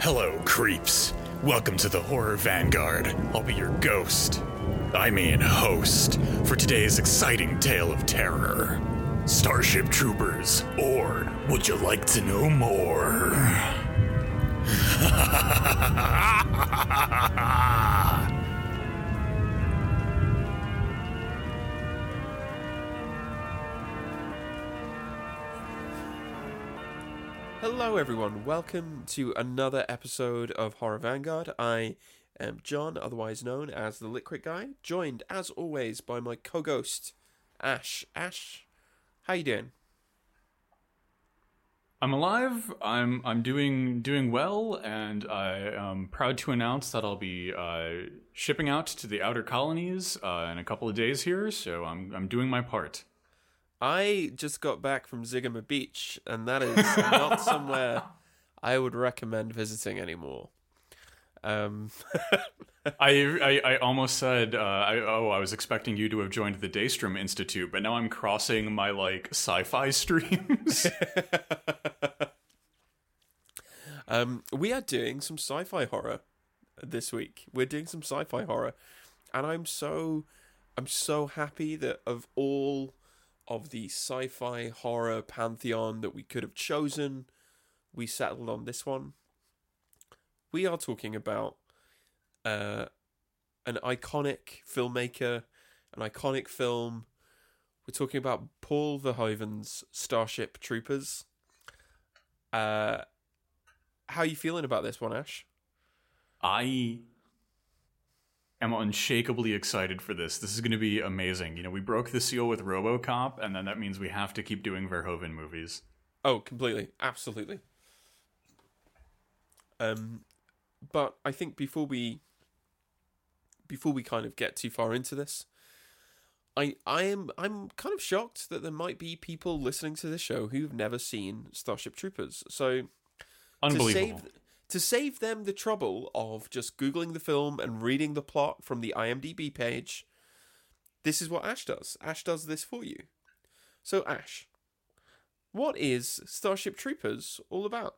Hello, creeps. Welcome to the Horror Vanguard. I'll be your ghost. I mean, host, for today's exciting tale of terror Starship Troopers, or would you like to know more? Hello, everyone. Welcome to another episode of Horror Vanguard. I am John, otherwise known as the Liquid Guy, joined as always by my co-ghost Ash. Ash, how you doing? I'm alive. I'm I'm doing doing well, and I am proud to announce that I'll be uh, shipping out to the outer colonies uh, in a couple of days here. So I'm I'm doing my part. I just got back from Zegema Beach, and that is not somewhere I would recommend visiting anymore. Um, I, I I almost said uh, I, oh I was expecting you to have joined the Daystrom Institute, but now I'm crossing my like sci-fi streams. um, we are doing some sci-fi horror this week. We're doing some sci-fi horror, and I'm so I'm so happy that of all of the sci-fi horror pantheon that we could have chosen, we settled on this one. We are talking about uh, an iconic filmmaker, an iconic film. We're talking about Paul Verhoeven's Starship Troopers. Uh, how are you feeling about this one, Ash? I am unshakably excited for this. This is going to be amazing. You know, we broke the seal with RoboCop, and then that means we have to keep doing Verhoeven movies. Oh, completely, absolutely. Um, but I think before we before we kind of get too far into this, I I am I'm kind of shocked that there might be people listening to this show who've never seen Starship Troopers. So Unbelievable. to save to save them the trouble of just googling the film and reading the plot from the IMDb page, this is what Ash does. Ash does this for you. So Ash, what is Starship Troopers all about?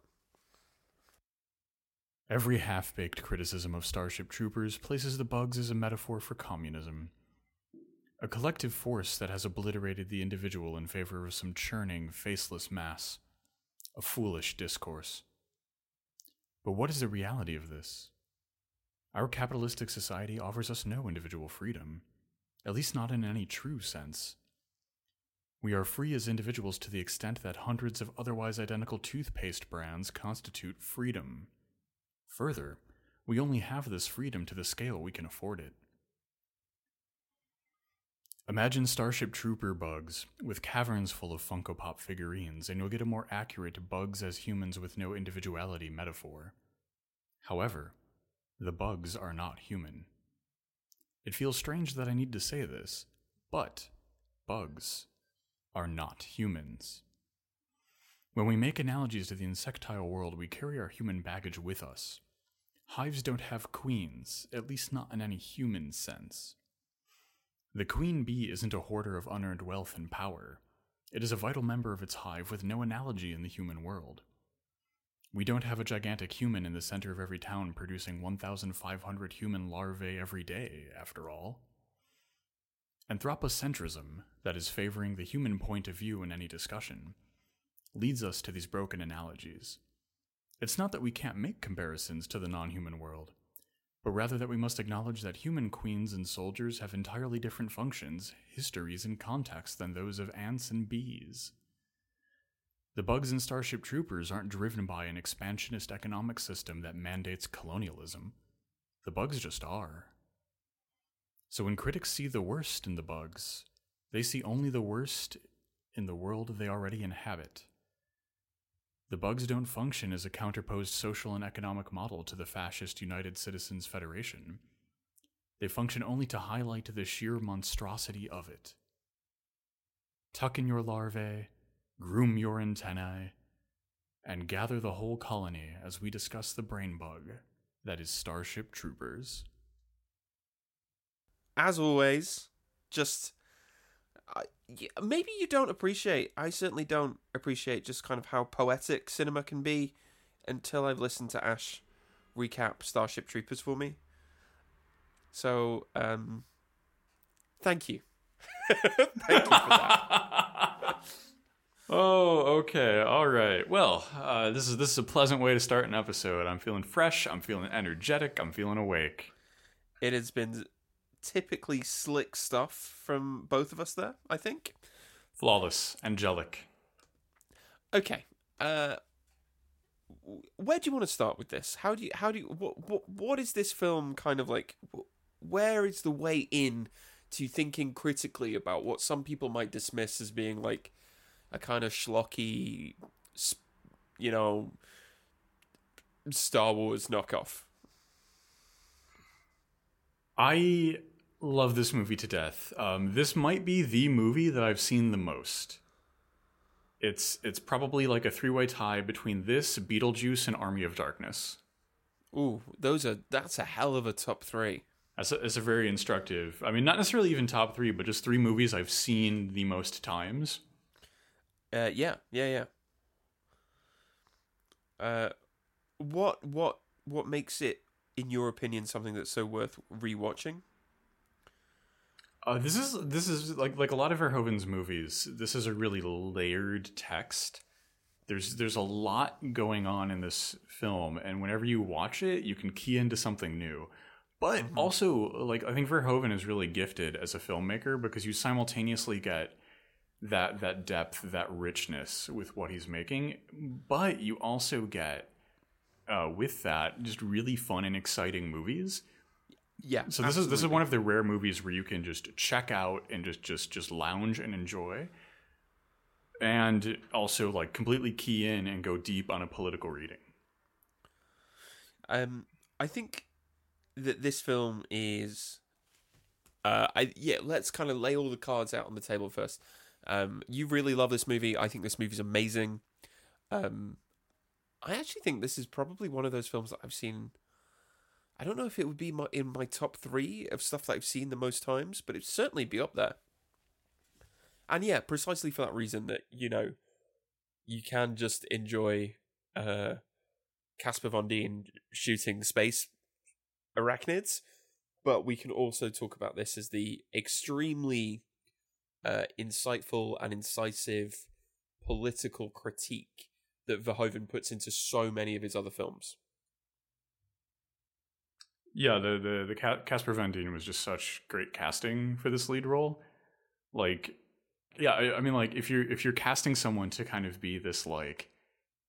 Every half baked criticism of Starship Troopers places the bugs as a metaphor for communism. A collective force that has obliterated the individual in favor of some churning, faceless mass. A foolish discourse. But what is the reality of this? Our capitalistic society offers us no individual freedom, at least not in any true sense. We are free as individuals to the extent that hundreds of otherwise identical toothpaste brands constitute freedom. Further, we only have this freedom to the scale we can afford it. Imagine Starship Trooper bugs with caverns full of Funko Pop figurines, and you'll get a more accurate bugs as humans with no individuality metaphor. However, the bugs are not human. It feels strange that I need to say this, but bugs are not humans. When we make analogies to the insectile world, we carry our human baggage with us. Hives don't have queens, at least not in any human sense. The queen bee isn't a hoarder of unearned wealth and power. It is a vital member of its hive with no analogy in the human world. We don't have a gigantic human in the center of every town producing 1,500 human larvae every day, after all. Anthropocentrism, that is favoring the human point of view in any discussion, leads us to these broken analogies. It's not that we can't make comparisons to the non human world, but rather that we must acknowledge that human queens and soldiers have entirely different functions, histories, and contexts than those of ants and bees. The bugs in Starship Troopers aren't driven by an expansionist economic system that mandates colonialism. The bugs just are. So when critics see the worst in the bugs, they see only the worst in the world they already inhabit. The bugs don't function as a counterposed social and economic model to the fascist United Citizens Federation. They function only to highlight the sheer monstrosity of it. Tuck in your larvae, groom your antennae, and gather the whole colony as we discuss the brain bug that is Starship Troopers. As always, just maybe you don't appreciate. I certainly don't appreciate just kind of how poetic cinema can be until I've listened to Ash recap Starship Troopers for me. So, um, thank you. thank you for that. Oh, okay, all right. Well, uh, this is this is a pleasant way to start an episode. I'm feeling fresh. I'm feeling energetic. I'm feeling awake. It has been typically slick stuff from both of us there, I think. Flawless, angelic. Okay. Uh where do you want to start with this? How do you how do you what what what is this film kind of like where is the way in to thinking critically about what some people might dismiss as being like a kind of schlocky you know Star Wars knockoff? I love this movie to death. Um, this might be the movie that I've seen the most. It's it's probably like a three way tie between this, Beetlejuice, and Army of Darkness. Ooh, those are that's a hell of a top three. That's a, that's a very instructive. I mean, not necessarily even top three, but just three movies I've seen the most times. Uh, yeah, yeah, yeah. Uh, what what what makes it, in your opinion, something that's so worth rewatching? Uh, this is this is like like a lot of Verhoeven's movies. This is a really layered text. There's there's a lot going on in this film, and whenever you watch it, you can key into something new. But mm-hmm. also, like I think Verhoeven is really gifted as a filmmaker because you simultaneously get that that depth, that richness with what he's making, but you also get uh, with that just really fun and exciting movies yeah. So this absolutely. is this is one of the rare movies where you can just check out and just just just lounge and enjoy. And also like completely key in and go deep on a political reading. Um I think that this film is uh I yeah, let's kind of lay all the cards out on the table first. Um you really love this movie. I think this movie's amazing. Um I actually think this is probably one of those films that I've seen I don't know if it would be my, in my top three of stuff that I've seen the most times, but it'd certainly be up there. And yeah, precisely for that reason that, you know, you can just enjoy uh, Casper Van Dien shooting space arachnids, but we can also talk about this as the extremely uh, insightful and incisive political critique that Verhoeven puts into so many of his other films. Yeah, the the the Casper Van Dien was just such great casting for this lead role. Like, yeah, I, I, mean, like if you're if you're casting someone to kind of be this like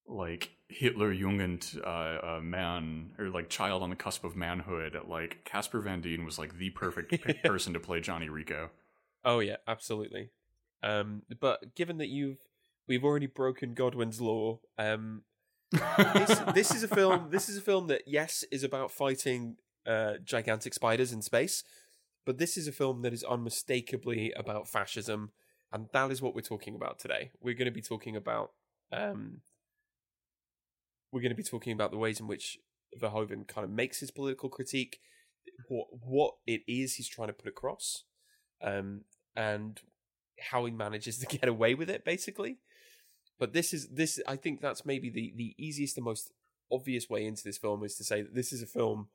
like Hitler Jugend uh, uh, man or like child on the cusp of manhood, like Casper Van Dien was like the perfect person to play Johnny Rico. Oh yeah, absolutely. Um, but given that you've we've already broken Godwin's law, um, this, this is a film. This is a film that yes is about fighting uh, gigantic spiders in space. But this is a film that is unmistakably about fascism, and that is what we're talking about today. We're going to be talking about um, we're going to be talking about the ways in which Verhoeven kind of makes his political critique, what what it is he's trying to put across, um, and how he manages to get away with it, basically. But this is this. I think that's maybe the the easiest and most obvious way into this film is to say that this is a film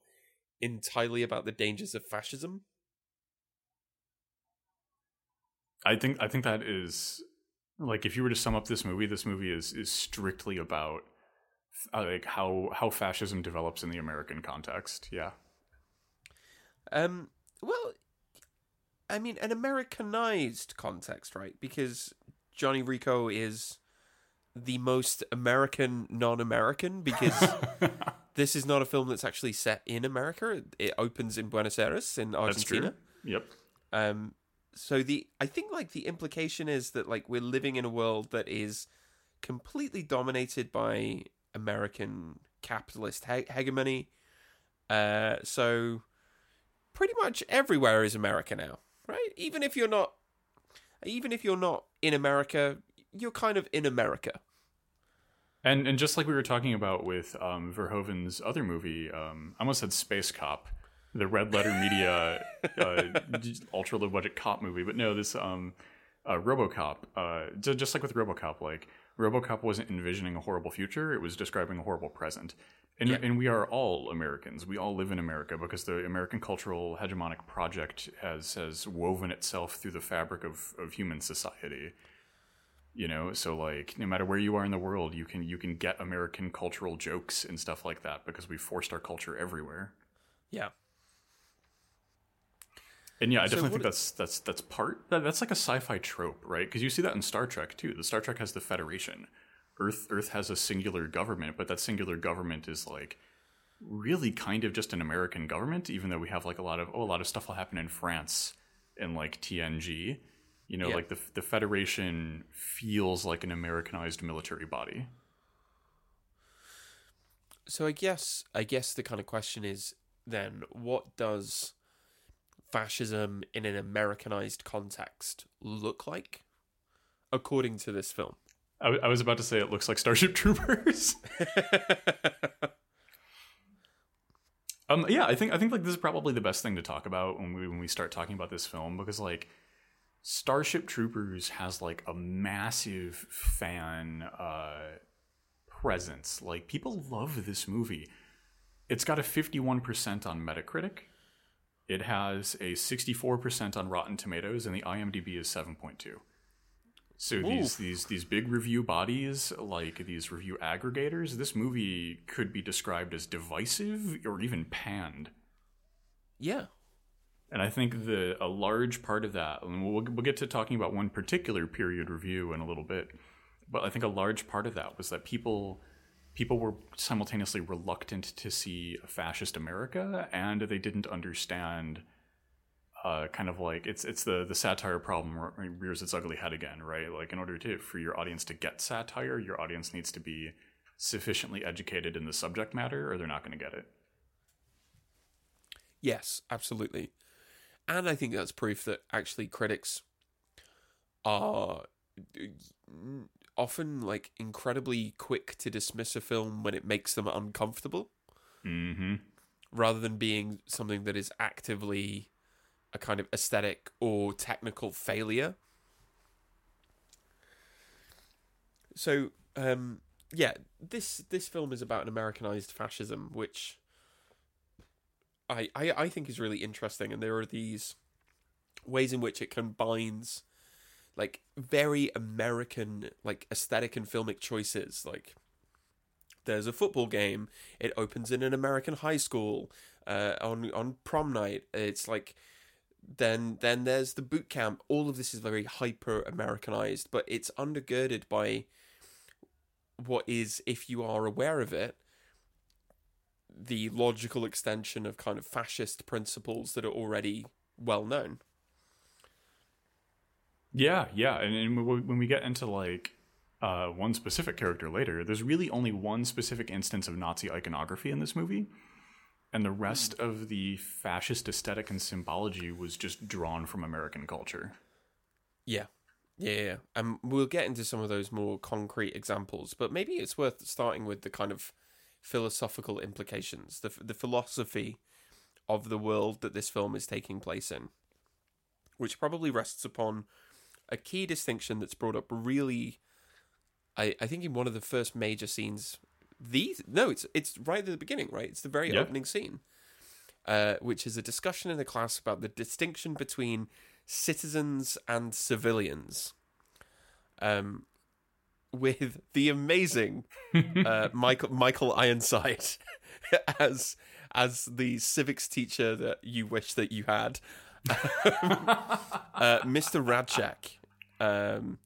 entirely about the dangers of fascism. I think I think that is like if you were to sum up this movie, this movie is is strictly about uh, like how how fascism develops in the American context. Yeah. Um. Well, I mean, an Americanized context, right? Because Johnny Rico is the most American non-American because this is not a film that's actually set in America. It opens in Buenos Aires in Argentina. Yep. Um. So the I think like the implication is that like we're living in a world that is completely dominated by American capitalist he- hegemony. Uh. So pretty much everywhere is America now, right? Even if you're not, even if you're not in America, you're kind of in America. And and just like we were talking about with um, Verhoeven's other movie, um, I almost said Space Cop, the Red Letter Media uh, ultra low budget cop movie, but no, this um, uh, RoboCop. Uh, just like with RoboCop, like RoboCop wasn't envisioning a horrible future; it was describing a horrible present. And, Yeah. and we are all Americans. We all live in America because the American cultural hegemonic project has has woven itself through the fabric of, of human society. You know, so like no matter where you are in the world, you can you can get American cultural jokes and stuff like that because we forced our culture everywhere. Yeah. And yeah, I So definitely think that's that's that's part that, that's like a sci-fi trope, right? Because you see that in Star Trek too. The Star Trek has the Federation. Earth Earth has a singular government, but that singular government is like really kind of just an American government, even though we have like a lot of oh a lot of stuff will happen in France and like TNG. You know, Yeah. like the the Federation feels like an Americanized military body. So I guess I guess the kind of question is then what does fascism in an Americanized context look like according to this film? I, w- I was about to say it looks like Starship Troopers. Um, yeah, I think I think like this is probably the best thing to talk about when we when we start talking about this film because like Starship Troopers has like a massive fan uh, presence. Like people love this movie. It's got a fifty one percent on Metacritic. It has a sixty four percent on Rotten Tomatoes, and the IMDb is seven point two. So these these these big review bodies, like these review aggregators, this movie could be described as divisive or even panned. Yeah. And I think the a large part of that, and we'll we'll get to talking about one particular period review in a little bit, but I think a large part of that was that people people were simultaneously reluctant to see a fascist America, and they didn't understand. Uh, kind of like it's it's the the satire problem rears its ugly head again, right? Like in order to for your audience to get satire, your audience needs to be sufficiently educated in the subject matter, or they're not going to get it. Yes, absolutely. And I think that's proof that actually critics are uh, often like incredibly quick to dismiss a film when it makes them uncomfortable Mm-hmm. rather than being something that is actively a kind of aesthetic or technical failure. So, um, yeah, this this film is about an Americanized fascism, which I, I I think is really interesting, and there are these ways in which it combines like very American like aesthetic and filmic choices, like there's a football game. It opens in an American high school uh, on on prom night. It's like then then there's the boot camp. All of this is very hyper Americanized, but it's undergirded by what is, if you are aware of it, the logical extension of kind of fascist principles that are already well known. Yeah, yeah, and, and when we get into like uh, one specific character later, there's really only one specific instance of Nazi iconography in this movie, and the rest of the fascist aesthetic and symbology was just drawn from American culture. Yeah. Yeah, yeah. And we'll get into some of those more concrete examples, but maybe it's worth starting with the kind of philosophical implications, the the philosophy of the world that this film is taking place in, which probably rests upon a key distinction that's brought up really I, I think in one of the first major scenes. These no it's it's right at the beginning right? It's the very Yeah. opening scene uh, which is a discussion in the class about the distinction between citizens and civilians. Um with the amazing uh, Michael Michael Ironside as as the civics teacher that you wish that you had. Uh, Mr. Rasczak um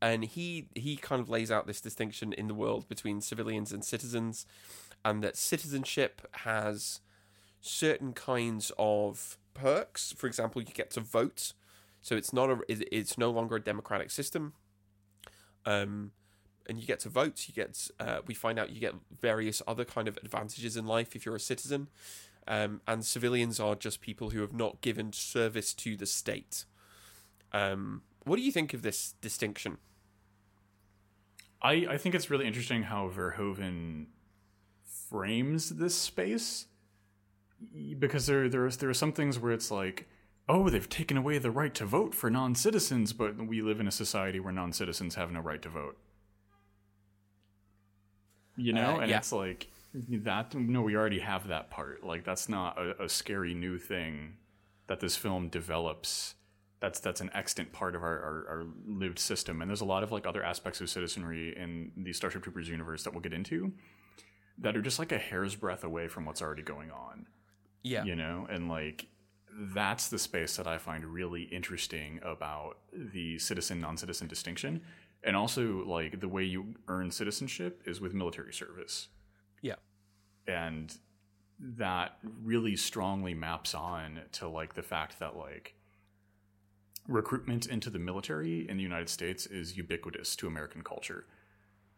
and he he kind of lays out this distinction in the world between civilians and citizens and that citizenship has certain kinds of perks. For example you get to vote. So it's not a it's no longer a democratic system um and you get to vote you get uh, we find out you get various other kind of advantages in life if you're a citizen. Um, and civilians are just people who have not given service to the state. Um, what do you think of this distinction? I, I think it's really interesting how Verhoeven frames this space because there there's there are some things where it's like oh they've taken away the right to vote for non-citizens but we live in a society where non-citizens have no right to vote you know, Uh, and yeah. it's like that. No, we already have that part. Like that's not a, a scary new thing that this film develops. That's that's an extant part of our, our, our lived system, and there's a lot of like other aspects of citizenry in the Starship Troopers universe that we'll get into that are just like a hair's breadth away from what's already going on Yeah. you know and like that's the space that i find really interesting about the citizen non-citizen distinction. And also like the way you earn citizenship is with military service. Yeah. and that really strongly maps on to like the fact that like recruitment into the military in the united states is ubiquitous to american culture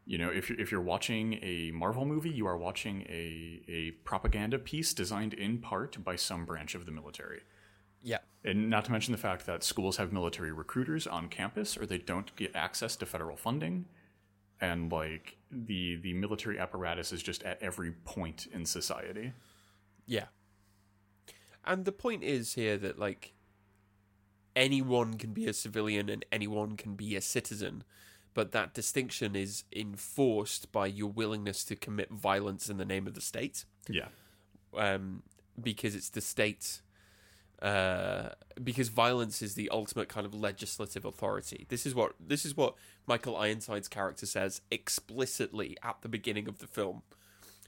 you know if you're, if you're watching a marvel movie you are watching a, a propaganda piece designed in part by some branch of the military Yeah. and not to mention the fact that schools have military recruiters on campus or they don't get access to federal funding and like the the military apparatus is just at every point in society Yeah. And the point is here that like anyone can be a civilian and anyone can be a citizen, but that distinction is enforced by your willingness to commit violence in the name of the state. yeah um, because it's the state. Uh, because violence is the ultimate kind of legislative authority. This is what this is what Michael Ironside's character says explicitly at the beginning of the film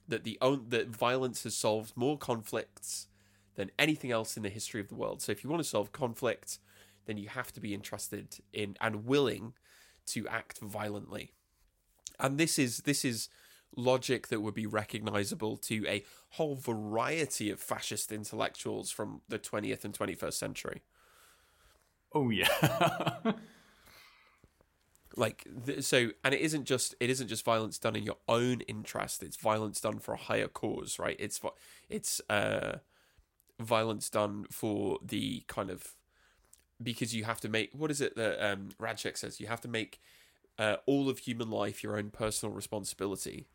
that the own that violence has solved more conflicts than anything else in the history of the world. So if you want to solve conflict, then you have to be interested in and willing to act violently. And this is this is logic that would be recognizable to a whole variety of fascist intellectuals from the 20th and 21st century. oh yeah Like so and it isn't just it isn't just violence done in your own interest, it's violence done for a higher cause, right? It's it's uh violence done for the kind of because you have to make what is it that um says? You have to make uh, all of human life your own personal responsibility.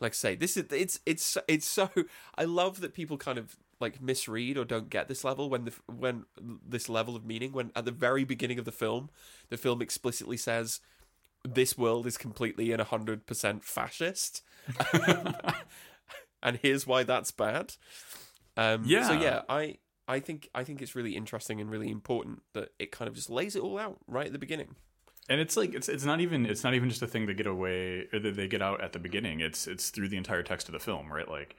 Like I say, this is it's it's it's so I love that people kind of like misread or don't get this level when the when this level of meaning when at the very beginning of the film the film explicitly says this world is completely and 100% fascist. And here's why that's bad. Um yeah. so yeah i i think i think it's really interesting and really important that it kind of just lays it all out right at the beginning. And it's like it's it's not even it's not even just a thing they get away or that they get out at the beginning. It's it's through the entire text of the film right? Like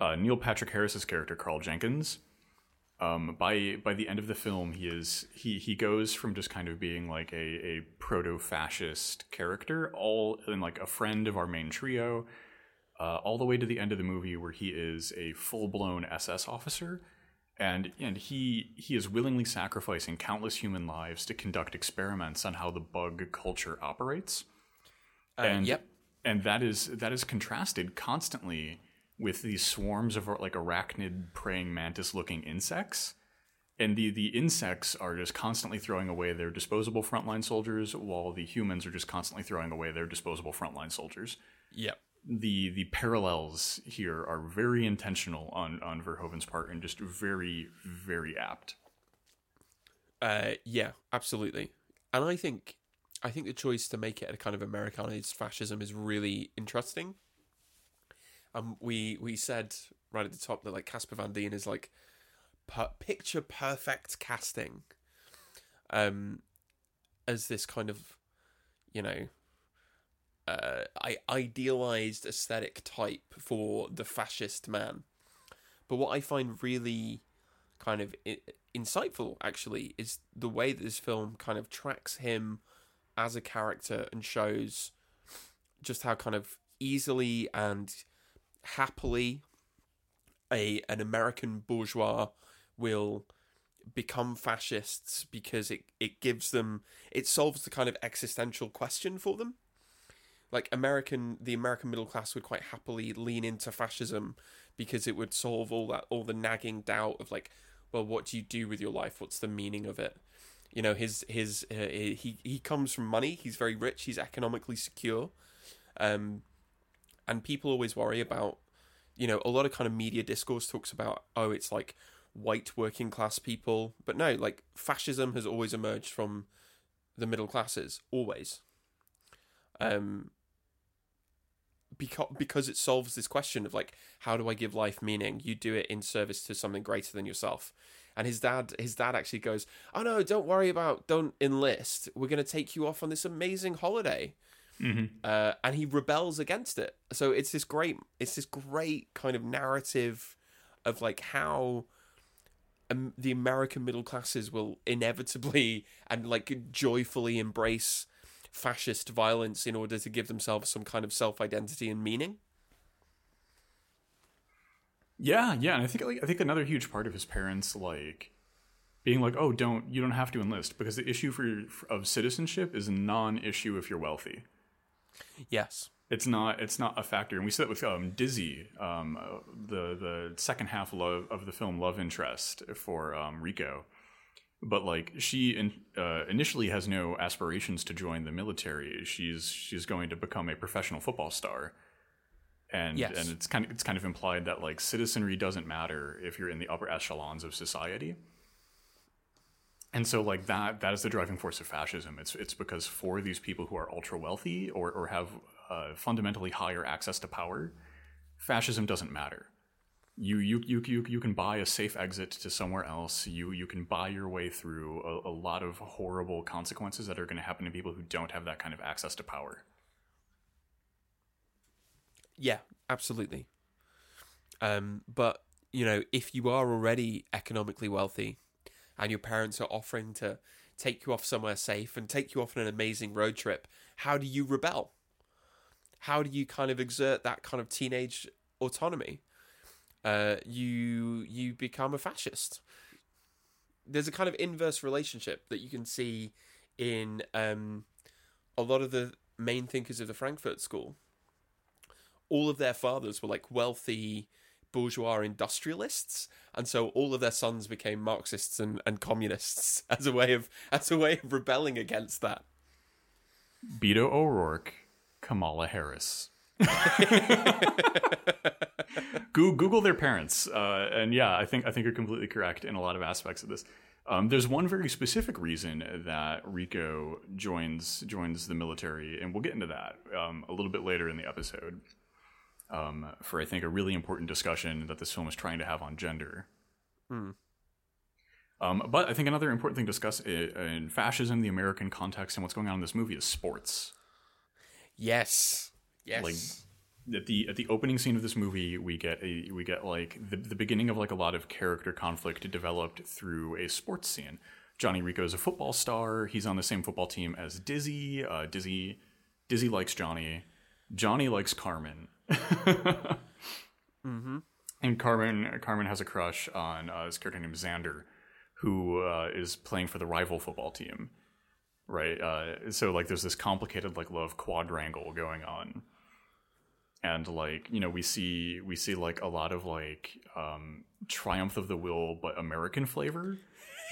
uh, neil patrick harris's character carl jenkins um, by by the end of the film he is he he goes from just kind of being like a, a proto-fascist character all and like a friend of our main trio uh, all the way to the end of the movie where he is a full-blown ss officer and and he he is willingly sacrificing countless human lives to conduct experiments on how the bug culture operates. Uh, and yep. and that is that is contrasted constantly with these swarms of like arachnid praying mantis looking insects. And the the insects are just constantly throwing away their disposable frontline soldiers while the humans are just constantly throwing away their disposable frontline soldiers. Yep the the parallels here are very intentional on on Verhoeven's part and just very very apt. Uh, yeah, absolutely. And I think I think the choice to make it a kind of Americanized fascism is really interesting. Um, we we said right at the top that like Casper Van Dien is like per- picture perfect casting, um, as this kind of, you know, uh, I idealized aesthetic type for the fascist man. But what I find really kind of insightful actually is the way that this film kind of tracks him as a character and shows just how kind of easily and happily a an American bourgeois will become fascists because it, it gives them it solves the kind of existential question for them like American the American middle class would quite happily lean into fascism because it would solve all that all the nagging doubt of like well what do you do with your life? What's the meaning of it? You know his his uh, he he comes from money. He's very rich. He's economically secure. Um and people always worry about you know a lot of kind of media discourse talks about oh it's like white working class people. But no like fascism has always emerged from the middle classes always. Um because because it solves this question of like how do I give life meaning? You do it in service to something greater than yourself. And his dad his dad actually goes, "Oh no, don't worry about don't enlist. We're going to take you off on this amazing holiday." Uh, and he rebels against it. So it's this great it's this great kind of narrative of like how um, the American middle classes will inevitably and like joyfully embrace fascist violence in order to give themselves some kind of self identity and meaning. Yeah, yeah, and I think like I think another huge part of his parents like being like, "Oh, don't you don't have to enlist because the issue for of citizenship is a non-issue if you're wealthy. Yes. It's not it's not a factor." And we see that with um, Dizzy, um, uh, the the second half love of the film love interest for um, Rico. But like she in, uh, initially has no aspirations to join the military. She's she's going to become a professional football star and Yes. and it's kind of it's kind of implied that like citizenry doesn't matter if you're in the upper echelons of society. And so like that that is the driving force of fascism. It's it's because for these people who are ultra wealthy or or have uh, fundamentally higher access to power, fascism doesn't matter. You you you you you can buy a safe exit to somewhere else. You you can buy your way through a, a lot of horrible consequences that are going to happen to people who don't have that kind of access to power. Yeah, absolutely. Um, but you know, if you are already economically wealthy, and your parents are offering to take you off somewhere safe and take you off on an amazing road trip, how do you rebel? How do you kind of exert that kind of teenage autonomy? Uh, you you become a fascist. There's a kind of inverse relationship that you can see in um, a lot of the main thinkers of the Frankfurt School all of their fathers were like wealthy bourgeois industrialists and so all of their sons became marxists and, and communists as a way of as a way of rebelling against that Beto O'Rourke, Kamala Harris. Goo- Google their parents, uh, and yeah, I think I think you're completely correct in a lot of aspects of this. Um, there's one very specific reason that Rico joins joins the military, and we'll get into that um, a little bit later in the episode. Um, for I think a really important discussion that this film is trying to have on gender. Um, but I think another important thing to discuss in fascism, the American context, and what's going on in this movie is sports. yes yes Like, At the at the opening scene of this movie, we get a we get like the, the beginning of like a lot of character conflict developed through a sports scene. Johnny Rico is a football star. He's on the same football team as Dizzy. Uh, Dizzy Dizzy likes Johnny. Johnny likes Carmen. mm-hmm. And Carmen Carmen has a crush on uh, this character named Xander, who uh, is playing for the rival football team, right? Uh, so like, there's this complicated like love quadrangle going on, and like you know we see we see like a lot of like um, triumph of the will but American flavor.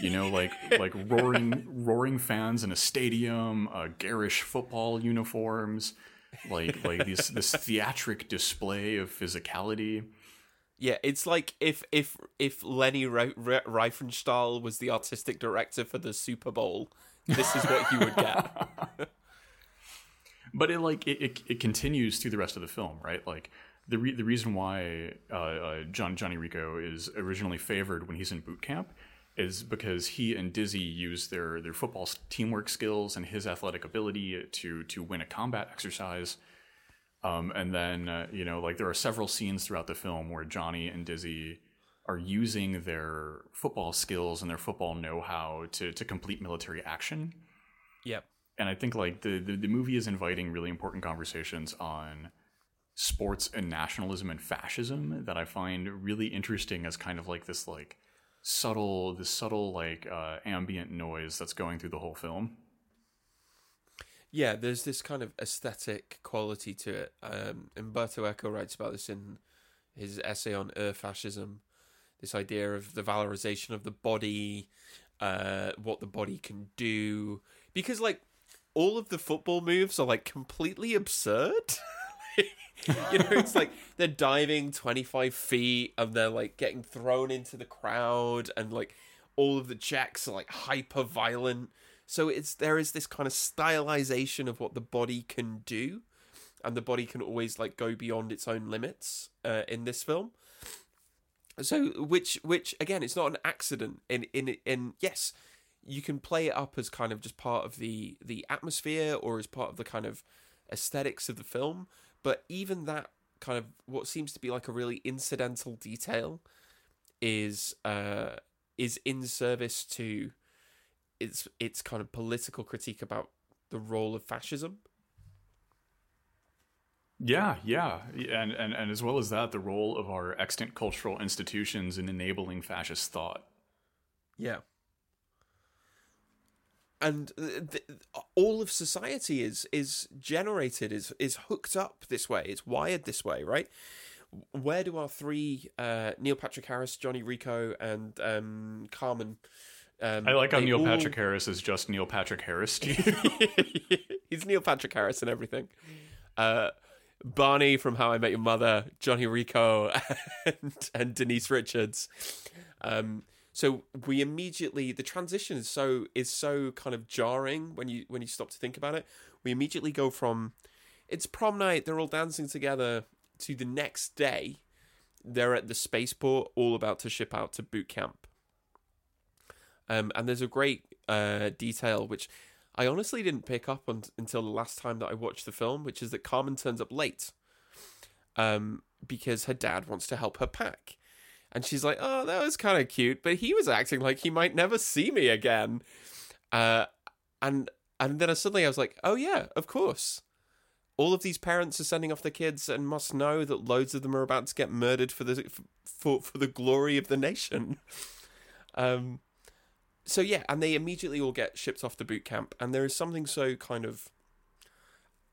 You know, like like roaring roaring fans in a stadium, uh, garish football uniforms, like like this this theatric display of physicality. yeah it's like if if if Leni Re- Re- Riefenstahl was the artistic director for the super bowl this is what you would get but it like it, it, it continues through the rest of the film right? Like the re- the reason why uh, uh, John Johnny Rico is originally favored when he's in boot camp is because he and Dizzy use their their football teamwork skills and his athletic ability to to win a combat exercise. Um, and then uh, you know like there are several scenes throughout the film where Johnny and Dizzy are using their football skills and their football know-how to to complete military action. Yep and I think like the, the the movie is inviting really important conversations on sports and nationalism and fascism that I find really interesting as kind of like this like subtle this subtle like uh, ambient noise that's going through the whole film. Yeah, there's this kind of aesthetic quality to it. Um, Umberto Eco writes about this in his essay on Ur fascism. This idea of the valorization of the body, uh, what the body can do, because like all of the football moves are like completely absurd. you know, it's like they're diving 25 feet and they're like getting thrown into the crowd, and like all of the checks are like hyper violent. So it's there is this kind of stylization of what the body can do, and the body can always like go beyond its own limits uh, in this film. So, which, which again, it's not an accident. In in in yes, you can play it up as kind of just part of the the atmosphere or as part of the kind of aesthetics of the film. But even that kind of what seems to be like a really incidental detail is uh is in service to its its kind of political critique about the role of fascism. Yeah, yeah, and, and and as well as that, the role of our extant cultural institutions in enabling fascist thought. Yeah. And th- all of society is is generated is is hooked up this way. It's wired this way, right? Where do our three uh, Neil Patrick Harris, Johnny Rico, and um, Carmen? Um, I like how Neil all- Patrick Harris is just Neil Patrick Harris. to you. He's Neil Patrick Harris and everything. Uh, Barney from How I Met Your Mother, Johnny Rico, and, and Denise Richards. Um, so we immediately the transition is so is so kind of jarring when you when you stop to think about it. We immediately go from it's prom night, they're all dancing together, to the next day, they're at the spaceport, all about to ship out to boot camp. Um, and there's a great uh, detail which I honestly didn't pick up on, until the last time that I watched the film, which is that Carmen turns up late um, because her dad wants to help her pack. And she's like, oh, that was kind of cute, but he was acting like he might never see me again. Uh, and and then suddenly I was like, oh, yeah, of course. All of these parents are sending off their kids and must know that loads of them are about to get murdered for the for for the glory of the nation. Um, so yeah, and they immediately all get shipped off to boot camp, and there is something so kind of.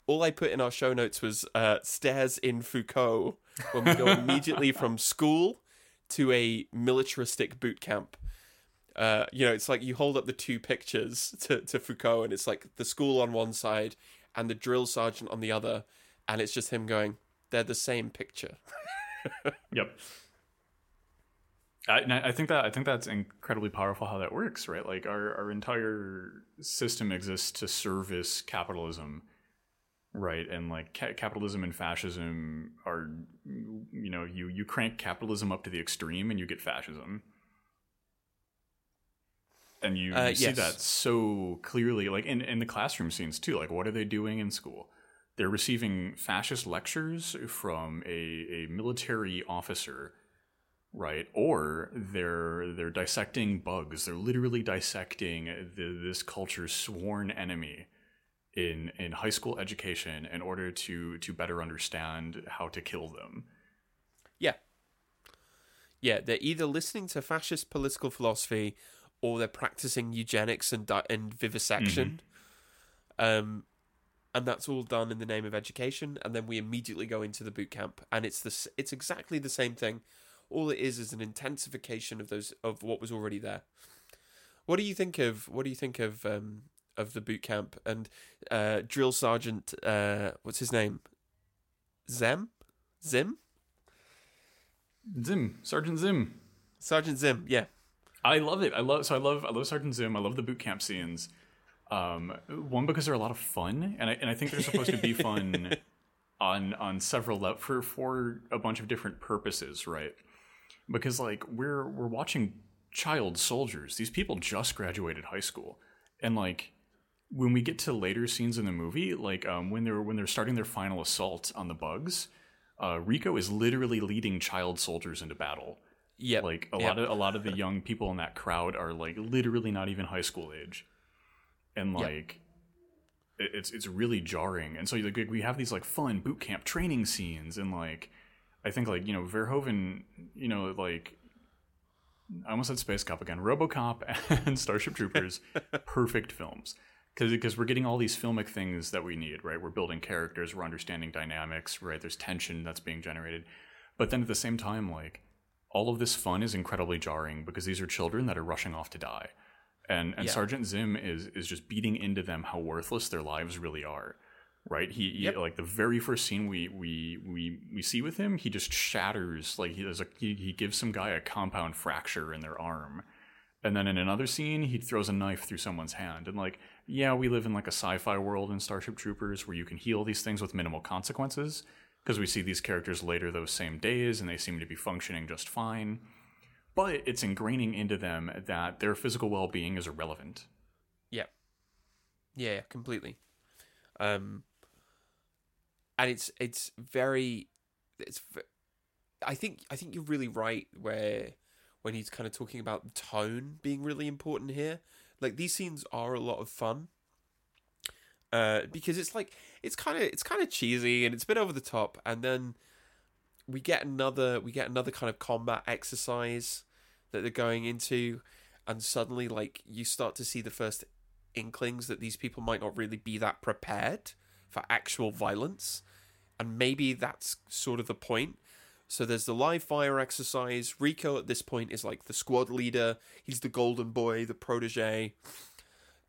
All I put in our show notes was uh, stairs in Foucault when we go immediately from school to a militaristic boot camp. Uh, you know, it's like you hold up the two pictures to, to Foucault, and it's like the school on one side and the drill sergeant on the other, and it's just him going, "They're the same picture." Yep. I, I think that I think that's incredibly powerful how that works, right? Like our our entire system exists to service capitalism, right? And like ca- capitalism and fascism are, you know, you you crank capitalism up to the extreme and you get fascism, and you, Uh, you see yes. that so clearly, like in in the classroom scenes too. Like, what are they doing in school? They're receiving fascist lectures from a, a military officer right or they're they're dissecting bugs they're literally dissecting the, this culture's sworn enemy in in high school education in order to to better understand how to kill them Yeah. Yeah, they're either listening to fascist political philosophy or they're practicing eugenics and di- and vivisection. Um and that's all done in the name of education and then we immediately go into the boot camp and it's the it's exactly the same thing. All it is is an intensification of those of what was already there. What do you think of what do you think of um of the boot camp and uh drill sergeant uh what's his name? Zem? Zim? zim sergeant zim Sergeant Zim, yeah. I love it. I love so I love I love Sergeant Zim. I love the boot camp scenes. Um, one because they're a lot of fun, and I and I think they're supposed to be fun on on several le- for for a bunch of different purposes, right? Because like we're we're watching child soldiers. These people just graduated high school, and like when we get to later scenes in the movie, like um, when they're when they're starting their final assault on the bugs, uh, Rico is literally leading child soldiers into battle. Yeah. like a yeah. lot of a lot of the young people in that crowd are like literally not even high school age. And like it- it's it's really jarring. And so like we have these like fun boot camp training scenes and like i think like you know verhoeven you know like i almost said space cop again robocop and starship troopers perfect films because because we're getting all these filmic things that we need right we're building characters we're understanding dynamics right there's tension that's being generated but then at the same time like all of this fun is incredibly jarring because these are children that are rushing off to die and and Yeah. sergeant zim is is just beating into them how worthless their lives really are right he, he- Yep. like the very first scene we we we we see with him he just shatters like he does a he, he gives some guy a compound fracture in their arm And then in another scene, he throws a knife through someone's hand. And like, yeah, we live in like a sci-fi world in Starship Troopers where you can heal these things with minimal consequences because we see these characters later those same days and they seem to be functioning just fine. But it's ingraining into them that their physical well-being is irrelevant. Yeah. Yeah, completely. Um and it's it's very it's I think I think you're really right where when he's kind of talking about tone being really important here. Like these scenes are a lot of fun. Uh because it's like it's kind of it's kind of cheesy and it's a bit over the top and then we get another we get another kind of combat exercise that they're going into and suddenly like you start to see the first inklings that these people might not really be that prepared for actual violence and maybe that's sort of the point so there's the live fire exercise. Rico at this point is like the squad leader. He's the golden boy the protege.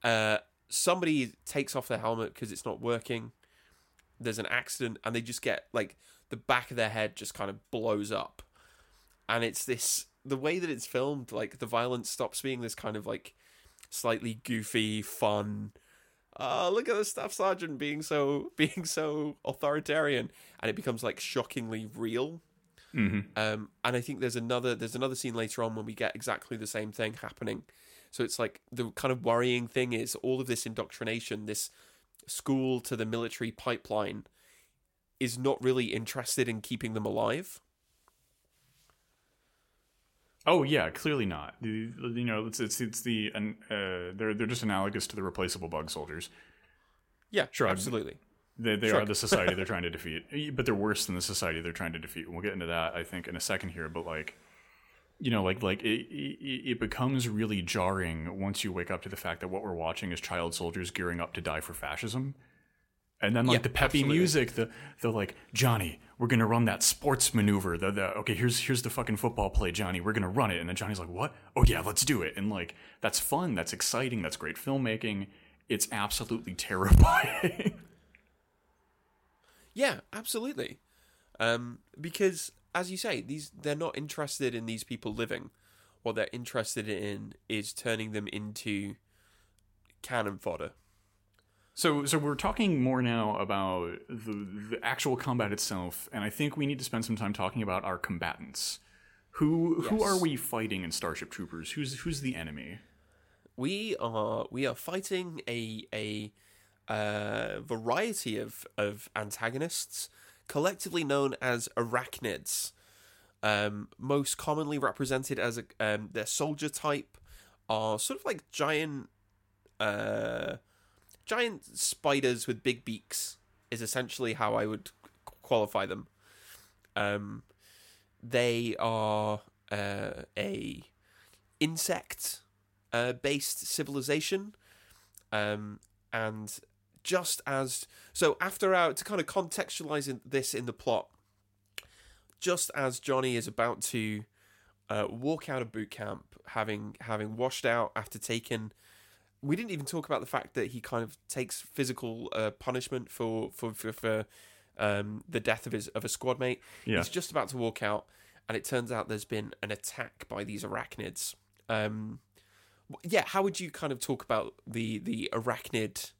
Uh somebody takes off their helmet because it's not working. There's an accident and they just get like the back of their head just kind of blows up. And it's this the way that it's filmed like the violence stops being this kind of like slightly goofy fun oh look at the staff sergeant being so being so authoritarian. And it becomes like shockingly real Mm-hmm. um, and I think there's another there's another scene later on when we get exactly the same thing happening. So it's like the kind of worrying thing is all of this indoctrination, this school to the military pipeline, is not really interested in keeping them alive. Oh yeah, clearly not. The, you know, it's it's, it's the uh, they're they're just analogous to the replaceable bug soldiers. Yeah, Shrug. absolutely. They, they Sure. are the society they're trying to defeat, but they're worse than the society they're trying to defeat. And we'll get into that, I think, in a second here. But like, you know, like like it, it, it becomes really jarring once you wake up to the fact that what we're watching is child soldiers gearing up to die for fascism. And then like Yeah, the peppy absolutely. music, the the like Johnny, we're gonna run that sports maneuver. The, the okay, here's here's the fucking football play, Johnny. We're gonna run it. And then Johnny's like, what? Oh yeah, let's do it. And like that's fun. That's exciting. That's great filmmaking. It's absolutely terrifying. Yeah, absolutely. Um, because as you say, these they're not interested in these people living. What they're interested in is turning them into cannon fodder. So, so we're talking more now about the, the actual combat itself, and I think we need to spend some time talking about our combatants. Who who are we fighting in Starship Troopers? Who's who's the enemy? we are we are fighting a a uh, variety of of antagonists, collectively known as arachnids. Um, most commonly represented as a um, their soldier type are sort of like giant uh, giant spiders with big beaks. Is essentially how I would qualify them. Um, they are uh, a insect uh, based civilization. Um, and just as so, after our to kind of contextualize in, this in the plot, just as Johnny is about to uh, walk out of boot camp, having having washed out after taking, we didn't even talk about the fact that he kind of takes physical uh, punishment for for for, for um, the death of his of a squad mate. Yeah. He's just about to walk out, and it turns out there's been an attack by these arachnids. Um, yeah, how would you kind of talk about the the arachnid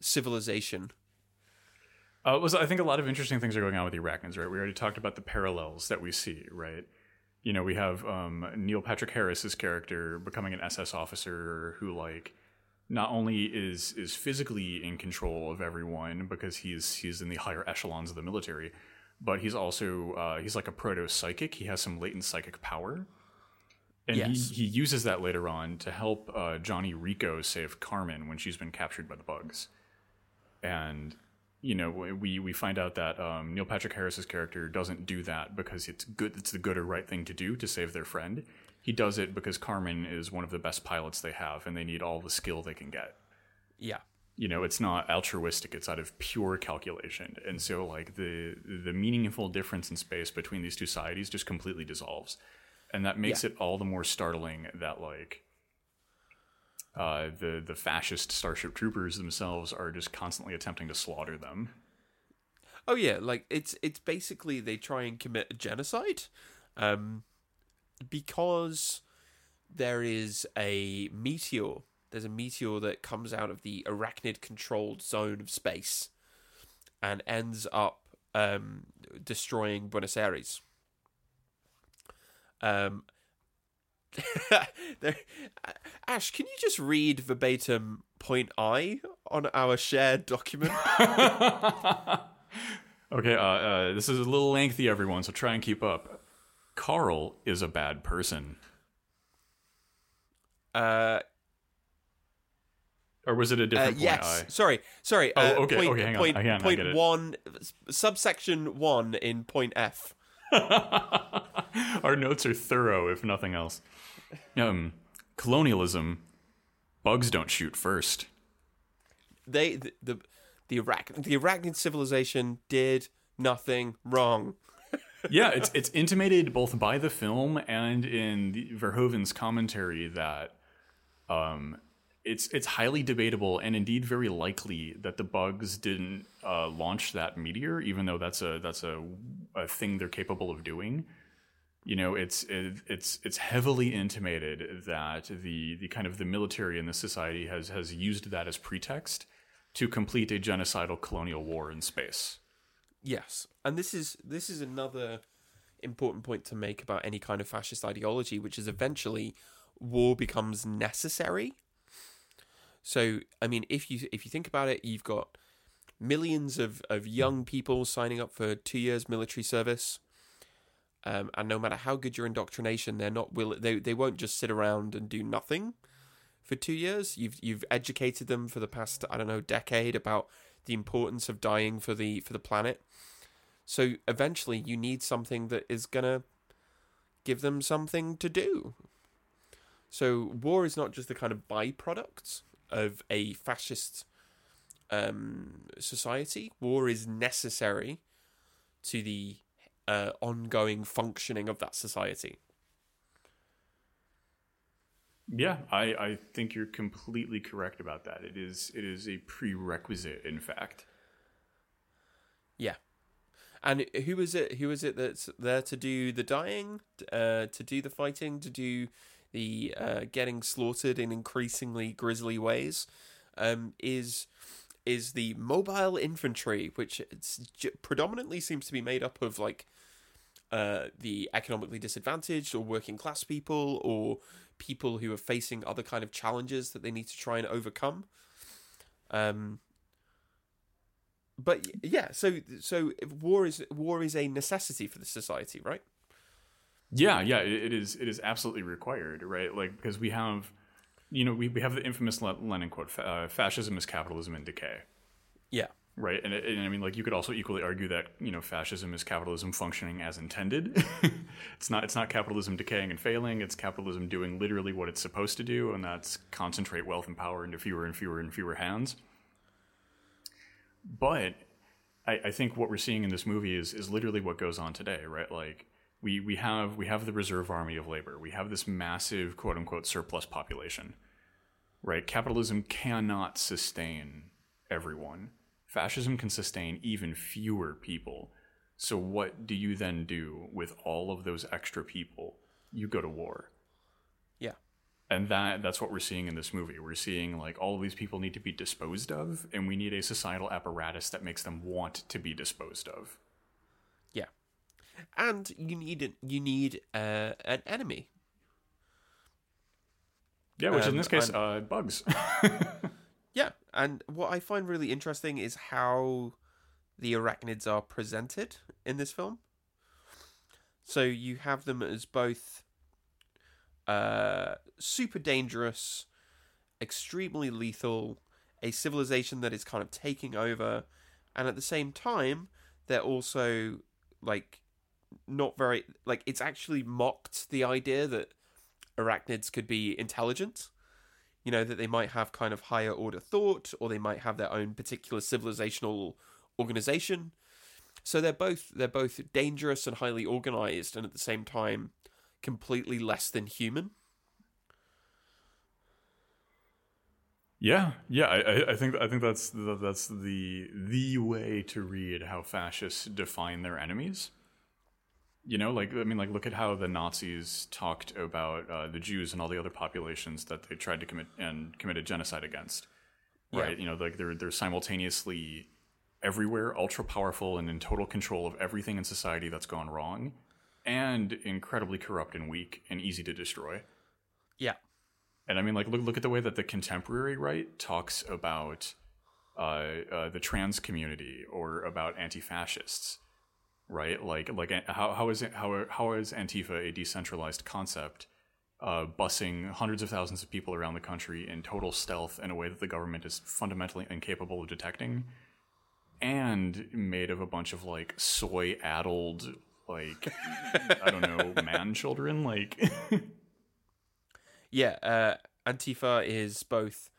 civilization? Uh, was I think a lot of interesting things are going on with the arachnids, right? We already talked about the parallels that we see, right? You know, we have um, Neil Patrick Harris's character becoming an SS officer who, like, not only is is physically in control of everyone because he's he's in the higher echelons of the military, but he's also uh, he's like a proto psychic. He has some latent psychic power, and Yes. he he uses that later on to help uh, Johnny Rico save Carmen when she's been captured by the bugs, and you know we we find out that um, Neil Patrick Harris's character doesn't do that because it's good it's the good or right thing to do to save their friend. He does it because Carmen is one of the best pilots they have, and they need all the skill they can get. Yeah, You know, it's not altruistic; it's out of pure calculation. And so, like the the meaningful difference in space between these two societies just completely dissolves, and that makes it all the more startling that like uh, the the fascist Starship Troopers themselves are just constantly attempting to slaughter them. Oh yeah, like it's it's basically they try and commit a genocide, um, because there is a meteor. There's a meteor that comes out of the arachnid controlled zone of space and ends up um, destroying Buenos Aires. Um, Ash, can you just read verbatim point I on our shared document? Okay, uh, uh, this is a little lengthy, everyone, so try and keep up. Carl is a bad person. Uh, Or was it a uh, different point yes. I? Sorry. Sorry. Oh, uh, okay, Point, okay, hang on, point- hang on, I get it. one, subsection one in point F. Our notes are thorough, if nothing else. Um, colonialism. Bugs don't shoot first. They the the the, Arach- the arachnid civilization did nothing wrong. yeah, it's it's intimated both by the film and in the, Verhoeven's commentary that um, it's it's highly debatable and indeed very likely that the bugs didn't uh, launch that meteor, even though that's a that's a, a thing they're capable of doing. You know, it's it, it's it's heavily intimated that the the kind of the military in the society has has used that as pretext to complete a genocidal colonial war in space. Yes, and this is this is another important point to make about any kind of fascist ideology, which is eventually war becomes necessary. So, I mean, if you if you think about it, you've got millions of, of young people signing up for two years military service, um, and no matter how good your indoctrination, they're not will they they won't just sit around and do nothing for two years. You've you've educated them for the past I don't know decade about the importance of dying for the for the planet. So eventually, you need something that is gonna give them something to do. So war is not just the kind of byproduct of a fascist um, society. War is necessary to the uh, ongoing functioning of that society. Yeah, I, I think you're completely correct about that. It is it is a prerequisite, in fact. Yeah. And who is it? Who is it that's there to do the dying, uh, to do the fighting, to do the uh, getting slaughtered in increasingly grisly ways? Um, is is the mobile infantry, which j- predominantly seems to be made up of like uh, the economically disadvantaged or working class people or people who are facing other kind of challenges that they need to try and overcome. Um, but yeah, so so war is war is a necessity for the society, right? Yeah, yeah, it, is it is absolutely required, right? Like because we have, you know, we, we have the infamous Le- Lenin quote: uh, "Fascism is capitalism in decay." Yeah, Right, and, and I mean, like you could also equally argue that you know fascism is capitalism functioning as intended. it's not it's not capitalism decaying and failing. It's capitalism doing literally what it's supposed to do, and that's concentrate wealth and power into fewer and fewer and fewer hands. But I, I think what we're seeing in this movie is is literally what goes on today, right? Like we we have we have the reserve army of labor. We have this massive quote unquote surplus population. Right? Capitalism cannot sustain everyone. Fascism can sustain even fewer people. So what do you then do with all of those extra people? You go to war. yeah, And that that's what we're seeing in this movie. We're seeing like all of these people need to be disposed of and we need a societal apparatus that makes them want to be disposed of. And you need an, you need uh, an enemy. Yeah, which in Um, this case uh bugs. Yeah, and what I find really interesting is how the arachnids are presented in this film. So you have them as both uh, super dangerous, extremely lethal, a civilization that is kind of taking over, and at the same time, they're also like not very like it's actually mocked the idea that arachnids could be intelligent you know that they might have kind of higher order thought or they might have their own particular civilizational organization so they're both they're both dangerous and highly organized and at the same time completely less than human Yeah, yeah, I, I- think I think that's that's the the way to read how fascists define their enemies. You know, like I mean, like look at how the Nazis talked about uh, the Jews and all the other populations that they tried to commit and committed genocide against. Yeah. Right? You know, like they're they're simultaneously everywhere, ultra powerful, and in total control of everything in society that's gone wrong, and incredibly corrupt and weak and easy to destroy. Yeah. And I mean, like, look look at the way that the contemporary right talks about uh, uh, the trans community or about anti-fascists, right? Like, like how how is it, how how is Antifa a decentralized concept, uh, busing hundreds of thousands of people around the country in total stealth in a way that the government is fundamentally incapable of detecting, and made of a bunch of like soy-addled, like I don't know, man children, like. Yeah, uh, Antifa is both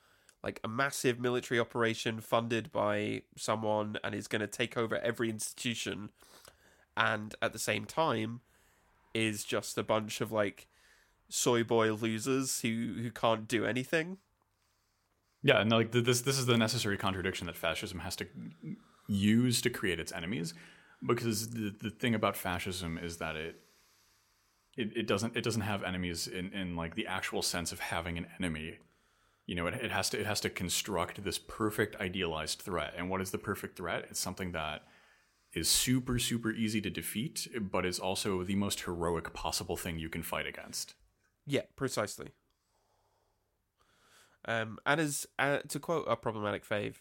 like a massive military operation funded by someone and is going to take over every institution, and at the same time, is just a bunch of like soy boy losers who who can't do anything. Yeah, and like this this is the necessary contradiction that fascism has to use to create its enemies, because the the thing about fascism is that it it, it doesn't it doesn't have enemies in, in like the actual sense of having an enemy. You know, it, it has to it has to construct this perfect idealized threat. And what is the perfect threat? It's something that is super super easy to defeat, but is also the most heroic possible thing you can fight against. Yeah, precisely. Um, and as uh, to quote a problematic fave,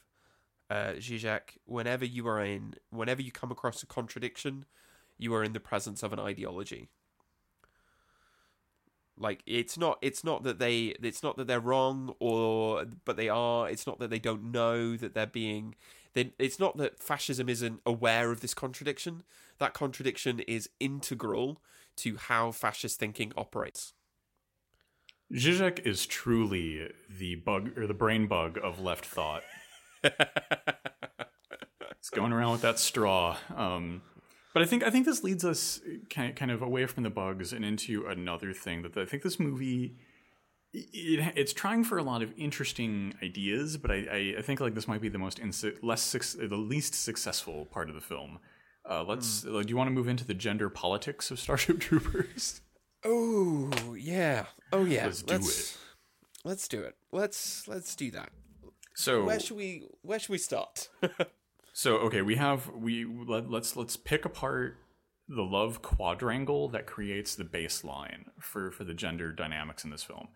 uh, Zizek, whenever you are in, whenever you come across a contradiction, you are in the presence of an ideology. Like it's not, it's not that they, it's not that they're wrong, or but they are. It's not that they don't know that they're being. They, it's not that fascism isn't aware of this contradiction. That contradiction is integral to how fascist thinking operates. Zizek is truly the bug or the brain bug of left thought. It's going around with that straw. Um, but I think I think this leads us kind kind of away from the bugs and into another thing that I think this movie it, it's trying for a lot of interesting ideas, but I, I, I think like this might be the most insi- less suc- the least successful part of the film. Uh, let's. Uh, do you want to move into the gender politics of Starship Troopers? Oh yeah. Oh yeah. Let's do let's, Let's do it. Let's let's do that. So Where should we Where should we start? So okay, we have we let, let's let's pick apart the love quadrangle that creates the baseline for for the gender dynamics in this film.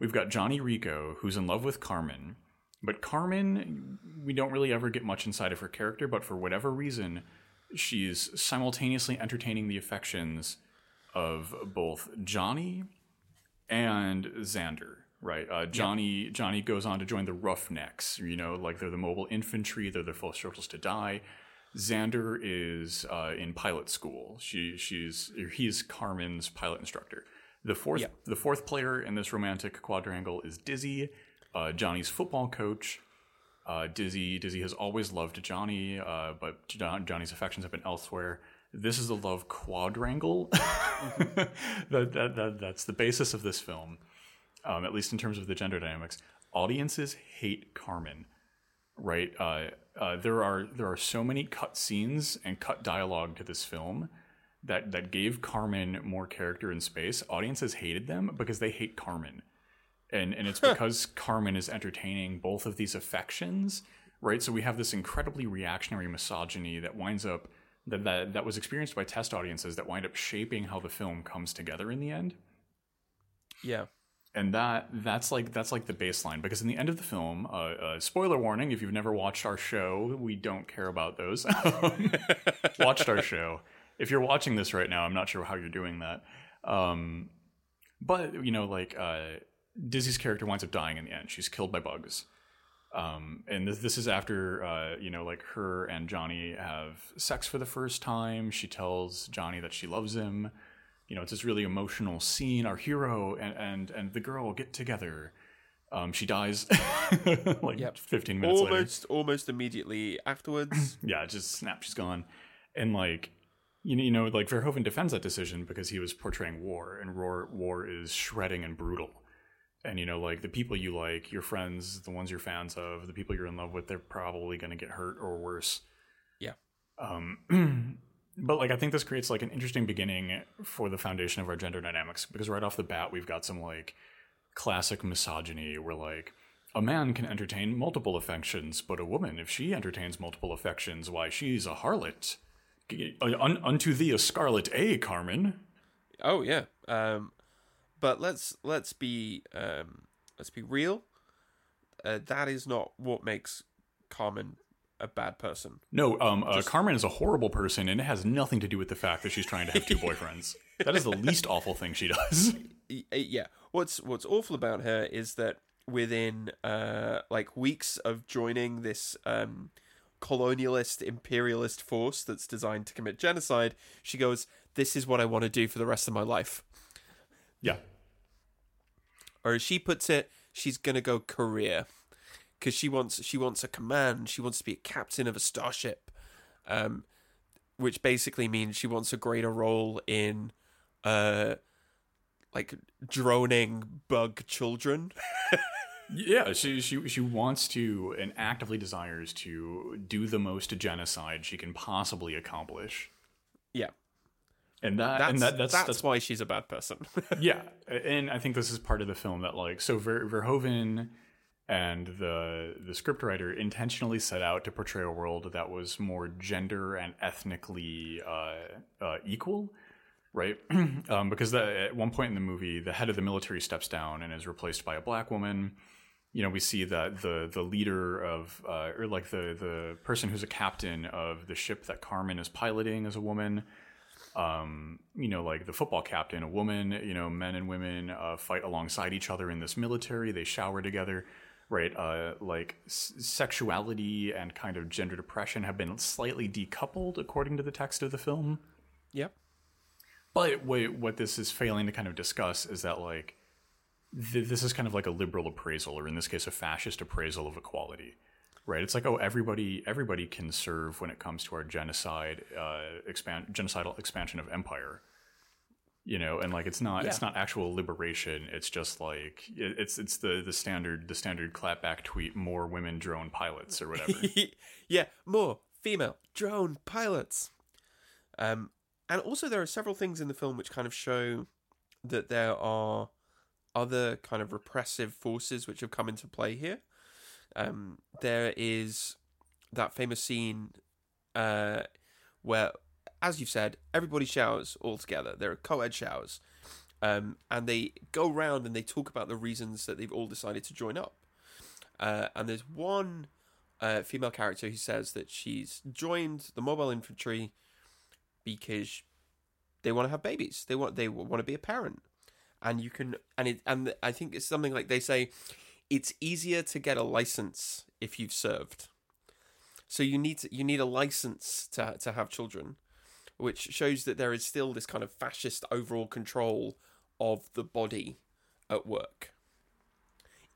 We've got Johnny Rico who's in love with Carmen, but Carmen we don't really ever get much inside of her character, but for whatever reason, she's simultaneously entertaining the affections of both Johnny and Xander. Right, uh, Johnny. Johnny goes on to join the Roughnecks. You know, like they're the mobile infantry. They're the first turtles to die. Xander is uh, in pilot school. She, she's, he's Carmen's pilot instructor. The fourth, Yeah. the fourth player in this romantic quadrangle is Dizzy, uh, Johnny's football coach. Uh, Dizzy, Dizzy has always loved Johnny, uh, but John, Johnny's affections have been elsewhere. This is the love quadrangle. that, that, that, that's the basis of this film um, at least in terms of the gender dynamics, audiences hate Carmen. Right? Uh, uh, there are there are so many cut scenes and cut dialogue to this film that that gave Carmen more character and space. Audiences hated them because they hate Carmen, and and it's because Carmen is entertaining both of these affections. Right? So we have this incredibly reactionary misogyny that winds up that that, that was experienced by test audiences that wind up shaping how the film comes together in the end yeah. and that that's like that's like the baseline because in the end of the film uh, uh, spoiler warning if you've never watched our show we don't care about those watched our show if you're watching this right now i'm not sure how you're doing that um, but you know like uh, dizzy's character winds up dying in the end she's killed by bugs um, and this, this is after uh, you know like her and johnny have sex for the first time she tells johnny that she loves him you know, it's this really emotional scene. Our hero and and, and the girl get together. Um, she dies like Yep. 15 minutes later. Almost almost immediately afterwards. Yeah, just snap, she's gone. And like, you know, you know, like Verhoeven defends that decision because he was portraying war, and war war is shredding and brutal. And you know, like the people you like, your friends, the ones you're fans of, the people you're in love with, they're probably going to get hurt or worse. Yeah. Um, But like I think this creates like an interesting beginning for the foundation of our gender dynamics because right off the bat we've got some like classic misogyny where like a man can entertain multiple affections, but a woman, if she entertains multiple affections, why she's a harlot. Un- unto thee a scarlet A, Carmen. Oh yeah. Um, but let's let's be um, let's be real. Uh, that is not what makes Carmen a bad person. No, um, uh, Carmen is a horrible person, and it has nothing to do with the fact that she's trying to have two boyfriends. that is the least awful thing she does. Yeah. What's what's awful about her is that within uh like weeks of joining this um colonialist imperialist force that's designed to commit genocide, she goes, "This is what I want to do for the rest of my life." Yeah, Or as she puts it, she's gonna go career because she wants she wants a command. She wants to be a captain of a starship, um, which basically means she wants a greater role in, uh, like droning bug children. yeah. She she she wants to and actively desires to do the most genocide she can possibly accomplish, yeah, and that that's and that, that's that's, that's why she's a bad person. yeah, and I think this is part of the film that like so Ver, Verhoeven and the the scriptwriter intentionally set out to portray a world that was more gender and ethnically uh, uh, equal, right? um, because the, at one point in the movie, the head of the military steps down and is replaced by a black woman. You know, we see that the the leader of uh, or like the the person who's a captain of the ship that Carmen is piloting is a woman um, you know, like the football captain, a woman, you know, men and women uh, fight alongside each other in this military. They shower together, right? Uh, like s- sexuality and kind of gender depression have been slightly decoupled according to the text of the film. yep. But what, what this is failing to kind of discuss is that like th- this is kind of like a liberal appraisal, or in this case, a fascist appraisal of equality. Right? It's like, oh, everybody, everybody can serve when it comes to our genocide, uh, expand, genocidal expansion of empire. You know, and like it's not, it's not actual liberation. It's just like it, it's it's the the standard the standard clapback tweet: more women drone pilots or whatever. yeah, more female drone pilots. Um, and also there are several things in the film which kind of show that there are other kind of repressive forces which have come into play here. Um, there is that famous scene uh, where, as you've said, everybody showers all together. There are co-ed showers, um, and they go round and they talk about the reasons that they've all decided to join up. Uh, and there's one uh, female character who says that she's joined the mobile infantry because they want to have babies. They want they want to be a parent, and you can and it and I think it's something like they say it's easier to get a license if you've served. So you need to, you need a license to to have children, which shows that there is still this kind of fascist overall control of the body at work.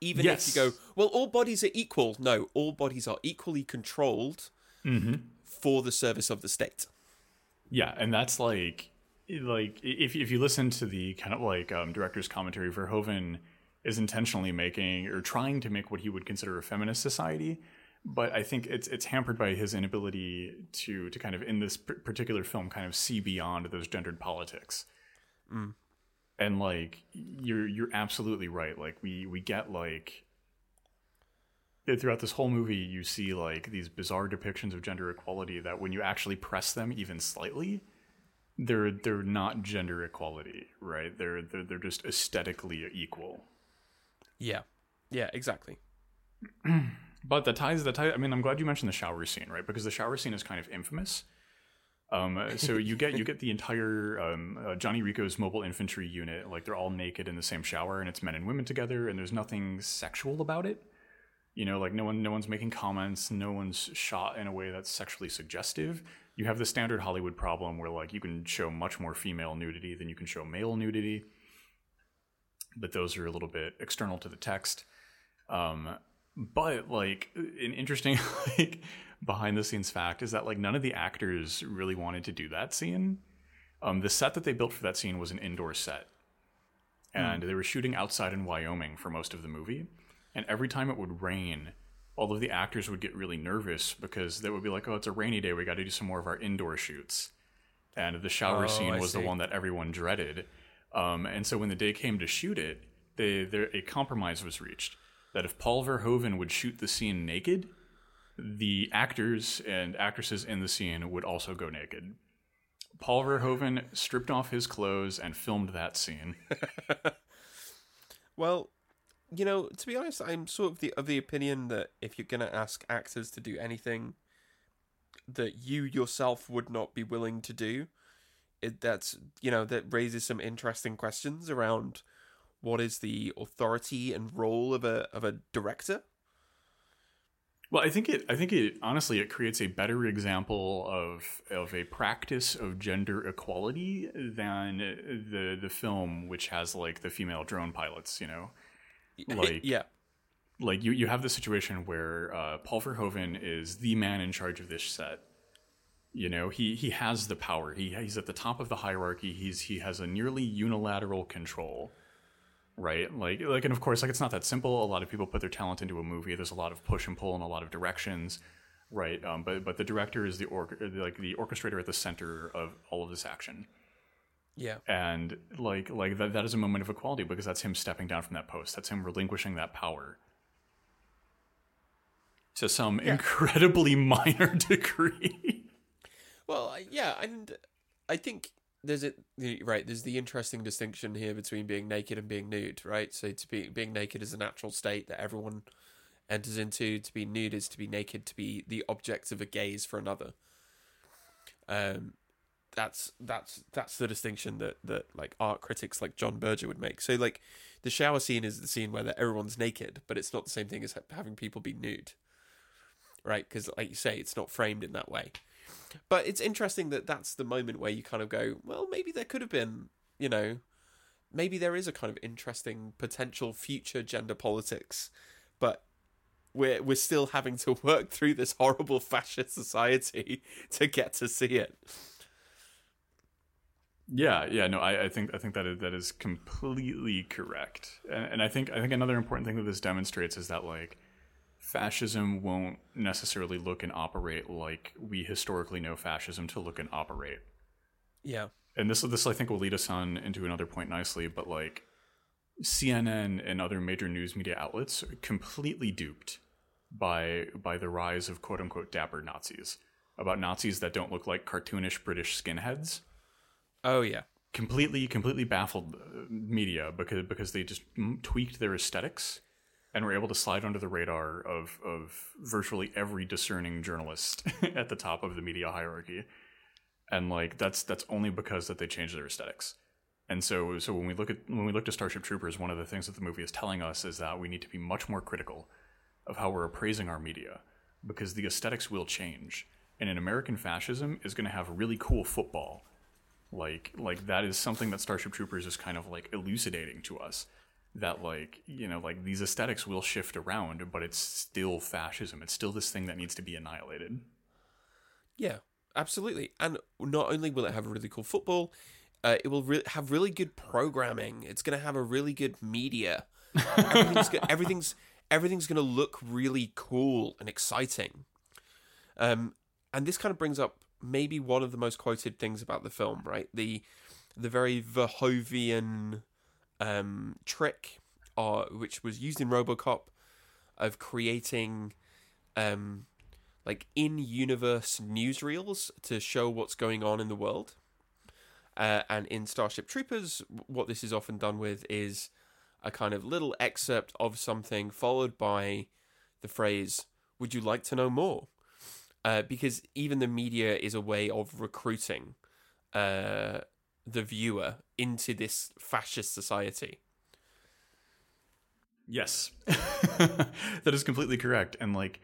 Even Yes. if you go, well, all bodies are equal. No, all bodies are equally controlled mm-hmm. for the service of the state. Yeah, and that's like like if if you listen to the kind of like um, director's commentary, Verhoeven is intentionally making or trying to make what he would consider a feminist society, but I think it's it's hampered by his inability to to kind of in this particular film kind of see beyond those gendered politics. And like you're you're absolutely right. Like we we get like throughout this whole movie you see like these bizarre depictions of gender equality that when you actually press them even slightly they're they're not gender equality right? They're they're, they're just aesthetically equal. Yeah, yeah, exactly. but the ties the tie i mean i'm glad you mentioned the shower scene right? Because the shower scene is kind of infamous. Um, so you get you get the entire um, uh, Johnny Rico's mobile infantry unit like they're all naked in the same shower and it's men and women together and there's nothing sexual about it. You know like no one no one's making comments no one's shot in a way that's sexually suggestive you have the standard hollywood problem where like you can show much more female nudity than you can show male nudity but those are a little bit external to the text. Um but like an interesting like behind the scenes fact is that like none of the actors really wanted to do that scene. Um the set that they built for that scene was an indoor set. And they were shooting outside in Wyoming for most of the movie. And every time it would rain, all of the actors would get really nervous because they would be like, "Oh, it's a rainy day. We got to do some more of our indoor shoots." and the shower Oh, scene I was the one that everyone dreaded. Um, and so when the day came to shoot it, they, there, a compromise was reached that if Paul Verhoeven would shoot the scene naked, the actors and actresses in the scene would also go naked. Paul Verhoeven stripped off his clothes and filmed that scene. Well, you know, to be honest, I'm sort of the of the opinion that if you're gonna ask actors to do anything that you yourself would not be willing to do, it that's you know that raises some interesting questions around what is the authority and role of a of a director. Well, I think it. I think it. Honestly, it creates a better example of of a practice of gender equality than the the film, which has like the female drone pilots. You know, Like- yeah, like you you have the situation where uh, Paul Verhoeven is the man in charge of this set. You know, he he has the power. He he's at the top of the hierarchy. He's he has a nearly unilateral control. Right? Like like and of course like it's not that simple. A lot of people put their talent into a movie. There's a lot of push and pull in a lot of directions. Right? Um, but but the director is the or- like the orchestrator at the center of all of this action yeah, and like like that that is a moment of equality because that's him stepping down from that post that's him relinquishing that power to some incredibly minor degree Well, yeah, and I think there's a right. There's the interesting distinction here between being naked and being nude, right? So to be being naked is a natural state that everyone enters into. To be nude is to be naked, to be the object of a gaze for another. Um, that's that's that's the distinction that that like art critics like John Berger would make. So like, the shower scene is the scene where everyone's naked, but it's not the same thing as ha- having people be nude, right? Because like you say, it's not framed in that way. But it's interesting that that's the moment where you kind of go, well, maybe there could have been, you know, maybe there is a kind of interesting potential future gender politics, but we're we're still having to work through this horrible fascist society to get to see it. Yeah yeah no i, I think i think that is, that is completely correct and, and i think i think another important thing that this demonstrates is that like fascism won't necessarily look and operate like we historically know fascism to look and operate Yeah. and this this I think will lead us on into another point nicely, but like CNN and other major news media outlets are completely duped by by the rise of quote unquote dapper Nazis. About Nazis that don't look like cartoonish British skinheads. Oh yeah. Completely completely baffled uh, media because because they just tweaked their aesthetics and were able to slide under the radar of of virtually every discerning journalist at the top of the media hierarchy. And like that's that's only because that they changed their aesthetics. And so so when we look at when we look to starship troopers one of the things that the movie is telling us is that we need to be much more critical of how we're appraising our media because the aesthetics will change. And an american fascism is going to have really cool football like like that is something that starship troopers is kind of like elucidating to us that like you know like these aesthetics will shift around but it's still fascism it's still this thing that needs to be annihilated Yeah, absolutely. And not only will it have a really cool football, uh, it will re- have really good programming. It's going to have a really good media. Everything's go- everything's everything's going to look really cool and exciting. Um, and this kind of brings up maybe one of the most quoted things about the film, right? The the very Verhoeven um, trick, uh, which was used in RoboCop, of creating um, like in universe newsreels to show what's going on in the world. Uh, and in Starship Troopers, what this is often done with is a kind of little excerpt of something followed by the phrase, Would you like to know more? Uh, because even the media is a way of recruiting uh, the viewer into this fascist society. Yes, that is completely correct. And like,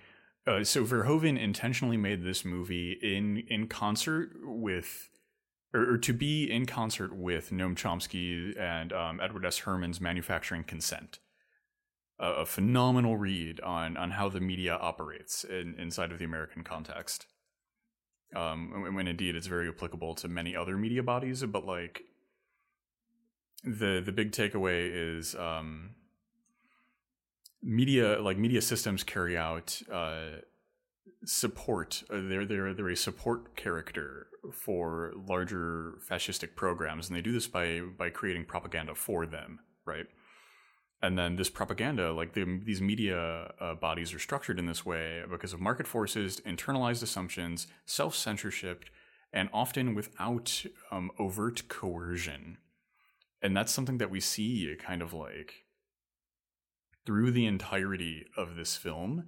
uh, so Verhoeven intentionally made this movie in in concert with, or, or to be in concert with Noam Chomsky and um, Edward S. Herman's Manufacturing Consent, a, phenomenal read on on how the media operates in, inside of the American context. Um, when indeed it's very applicable to many other media bodies, but like the the big takeaway is um, media like media systems carry out uh, support. Uh, they're they're they're a support character for larger fascistic programs, and they do this by by creating propaganda for them, right? And then this propaganda, like the, these media uh, bodies, are structured in this way because of market forces, internalized assumptions, self censorship, and often without um, overt coercion. And that's something that we see kind of like through the entirety of this film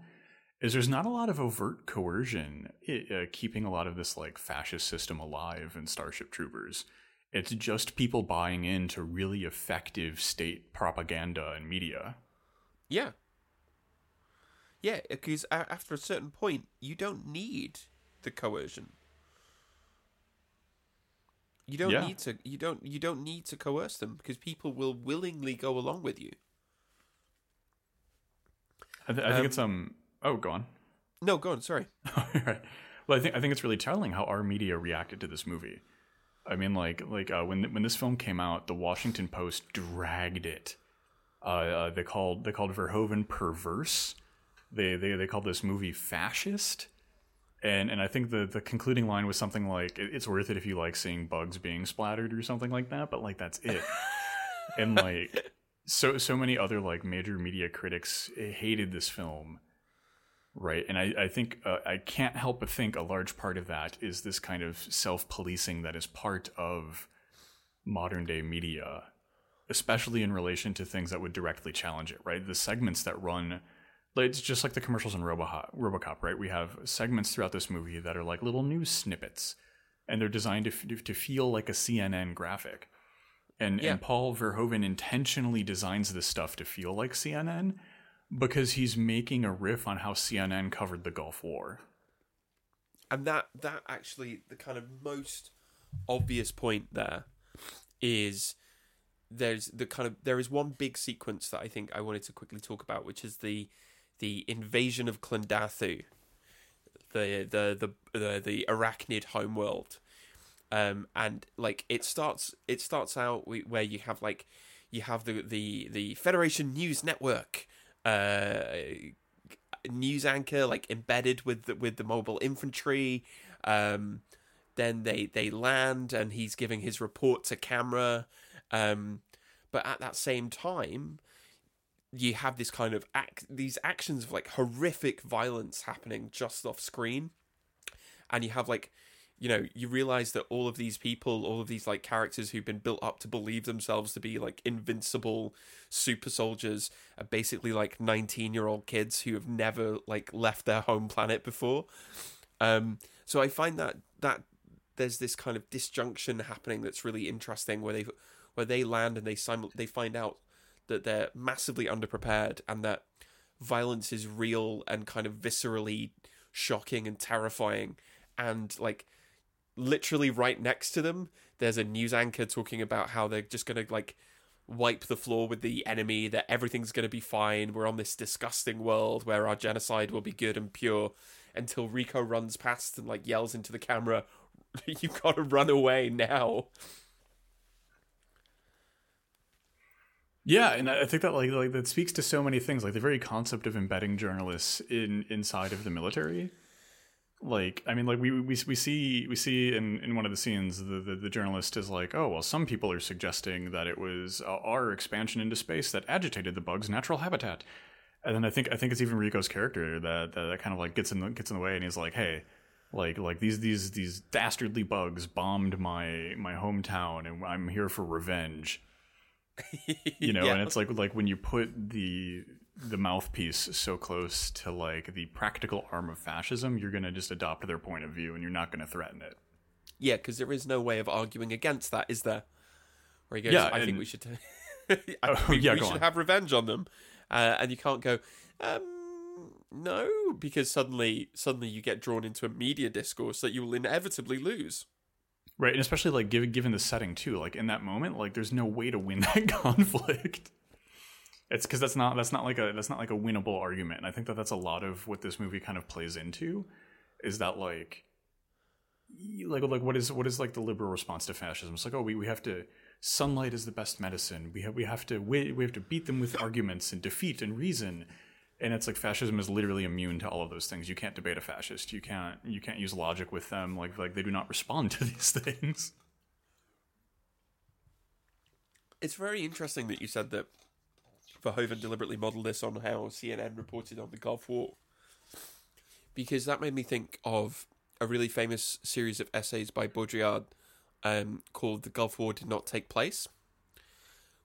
is there's not a lot of overt coercion uh, keeping a lot of this like fascist system alive in Starship Troopers. It's just people buying into really effective state propaganda and media. Yeah. Yeah, because after a certain point, you don't need the coercion. You don't yeah. need to. You don't. You don't need to coerce them because people will willingly go along with you. I, th- I think um, it's um. Oh, go on. No, go on. Sorry. right. Well, I think I think it's really telling how our media reacted to this movie. I mean, like like uh, when when this film came out, the Washington Post dragged it. Uh, uh, they called they called Verhoeven perverse. They they they called this movie fascist. And and I think the the concluding line was something like, "It's worth it if you like seeing bugs being splattered" or something like that. But like that's it. and like so so many other like major media critics hated this film right and i, I think uh, i can't help but think a large part of that is this kind of self-policing that is part of modern day media especially in relation to things that would directly challenge it right the segments that run like it's just like the commercials in Robocop, Robocop, right? We have segments throughout this movie that are like little news snippets, and they're designed to to feel like a CNN graphic. And, yeah. and Paul Verhoeven intentionally designs this stuff to feel like CNN because he's making a riff on how CNN covered the Gulf War. And that that actually the kind of most obvious point there is there's the kind of there is one big sequence that I think I wanted to quickly talk about, which is the the invasion of Klendathu, the the the the, the arachnid homeworld, um, and like it starts it starts out where you have like you have the the the Federation News Network uh, news anchor like embedded with the, with the mobile infantry. Um, then they they land and he's giving his report to camera. Um, but at that same time, you have this kind of act these actions of like horrific violence happening just off screen, and you have like you know, you realize that all of these people, all of these like characters who've been built up to believe themselves to be like invincible super soldiers are basically like 19 year old kids who have never like left their home planet before. Um, so I find that that there's this kind of disjunction happening that's really interesting where they where they land and they simul- they find out that they're massively underprepared and that violence is real and kind of viscerally shocking and terrifying and like literally right next to them, there's a news anchor talking about how they're just gonna like wipe the floor with the enemy, that everything's gonna be fine. We're on this disgusting world where our genocide will be good and pure. Until Rico runs past and like yells into the camera, "You gotta run away now." Yeah, and I think that like like that speaks to so many things, like the very concept of embedding journalists in inside of the military like i mean like we we, we see we see in in one of the scenes the, the, the journalist is like oh well some people are suggesting that it was uh, our expansion into space that agitated the bug's natural habitat and then i think i think it's even rico's character that that, that kind of like gets in the gets in the way and he's like hey like like these these these dastardly bugs bombed my my hometown and i'm here for revenge you know yeah. and it's like like when you put the the mouthpiece so close to like the practical arm of fascism, you're going to just adopt their point of view and you're not going to threaten it. Yeah, because there is no way of arguing against that, is there? Where he goes, yeah, I and, think we should, I oh, we, yeah, we should on. have revenge on them, uh, and you can't go, um, no, because suddenly, suddenly you get drawn into a media discourse that you will inevitably lose. Right, and especially like given given the setting too, like in that moment, like there's no way to win that conflict. It's because that's not that's not like a that's not like a winnable argument. And I think that that's a lot of what this movie kind of plays into, is that like, like like what is what is like the liberal response to fascism? It's like oh we, we have to sunlight is the best medicine. We have we have to we, we have to beat them with arguments and defeat and reason. and it's like fascism is literally immune to all of those things. You can't debate a fascist. You can't you can't use logic with them. Like like they do not respond to these things. It's very interesting that you said that Verhoeven deliberately modelled this on how CNN reported on the Gulf War, because that made me think of a really famous series of essays by Baudrillard um, called "The Gulf War Did Not Take Place,"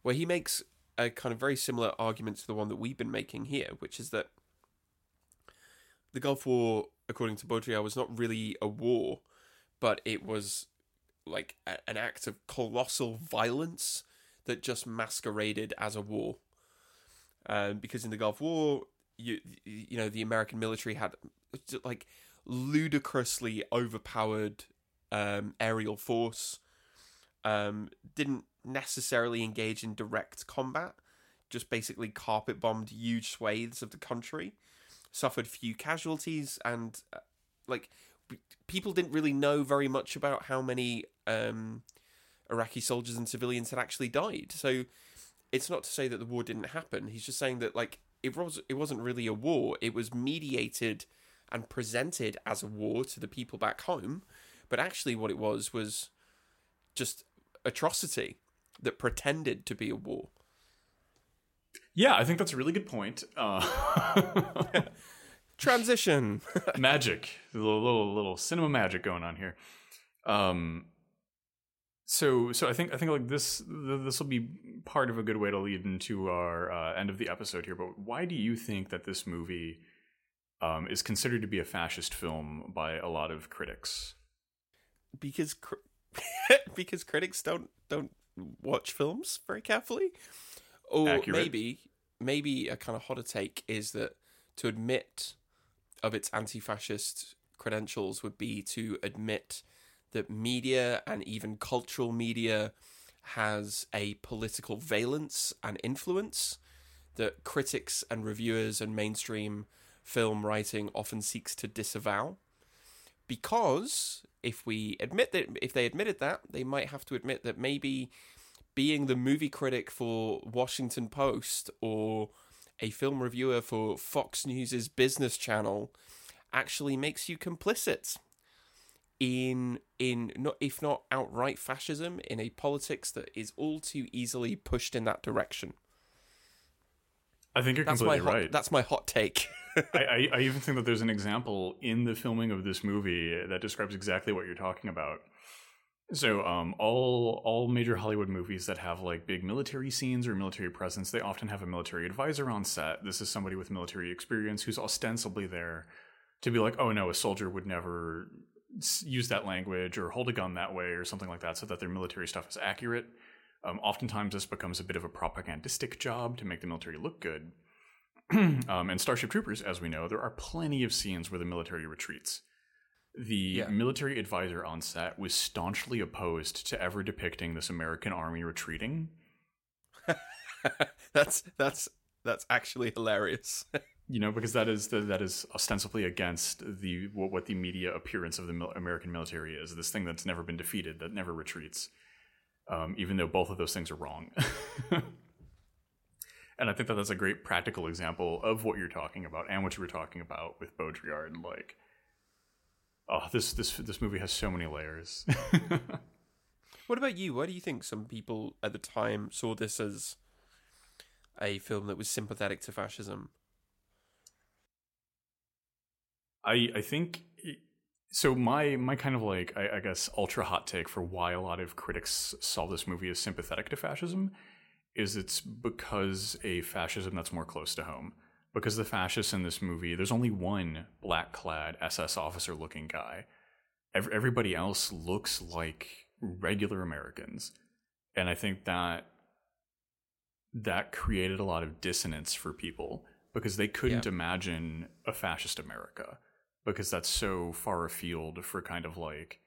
where he makes a kind of very similar argument to the one that we've been making here, which is that the Gulf War, according to Baudrillard, was not really a war, but it was like a, an act of colossal violence that just masqueraded as a war. Um, because in the Gulf War, you you know the American military had like ludicrously overpowered um, aerial force. Um, didn't necessarily engage in direct combat, just basically carpet bombed huge swathes of the country, suffered few casualties, and uh, like people didn't really know very much about how many um, Iraqi soldiers and civilians had actually died. So it's not to say that the war didn't happen. He's just saying that like it was it wasn't really a war. It was mediated and presented as a war to the people back home, but actually what it was was just atrocity that pretended to be a war. Yeah, I think that's a really good point. Uh, Transition. magic, a little, little little cinema magic going on here. Um, so so I think I think like this this will be part of a good way to lead into our uh, end of the episode here. But why do you think that this movie um, is considered to be a fascist film by a lot of critics? Because cr- because critics don't don't watch films very carefully, or Accurate. maybe maybe a kind of hotter take is that to admit of its anti-fascist credentials would be to admit that media and even cultural media has a political valence and influence that critics and reviewers and mainstream film writing often seeks to disavow. Because if we admit that if they admitted that they might have to admit that maybe being the movie critic for Washington Post or a film reviewer for Fox News's business channel actually makes you complicit in in not if not outright fascism in a politics that is all too easily pushed in that direction. I think you're That's completely hot, right. that's my hot take. I, I, I even think that there's an example in the filming of this movie that describes exactly what you're talking about. So, um, all all major Hollywood movies that have like big military scenes or military presence, they often have a military advisor on set. This is somebody with military experience who's ostensibly there to be like, oh no, a soldier would never use that language or hold a gun that way or something like that, so that their military stuff is accurate. Um, oftentimes, this becomes a bit of a propagandistic job to make the military look good. um, and Starship Troopers, as we know, there are plenty of scenes where the military retreats. The Yeah. military advisor on set was staunchly opposed to ever depicting this American army retreating. that's that's that's actually hilarious. You know, because that is the, that is ostensibly against the what, what the media appearance of the mil- American military is. This thing that's never been defeated, that never retreats. Um, even though both of those things are wrong. and I think that that's a great practical example of what you're talking about and what you were talking about with Baudrillard. Like, oh, this this this movie has so many layers. What about you? Why do you think some people at the time saw this as a film that was sympathetic to fascism? I I think so. My my kind of like I, I guess ultra hot take for why a lot of critics saw this movie as sympathetic to fascism is it's because a fascism that's more close to home. Because the fascists in this movie, there's only one black clad SS officer looking guy. Ev- everybody else looks like regular Americans, and I think that that created a lot of dissonance for people because they couldn't Yeah. imagine a fascist America because that's so far afield for kind of like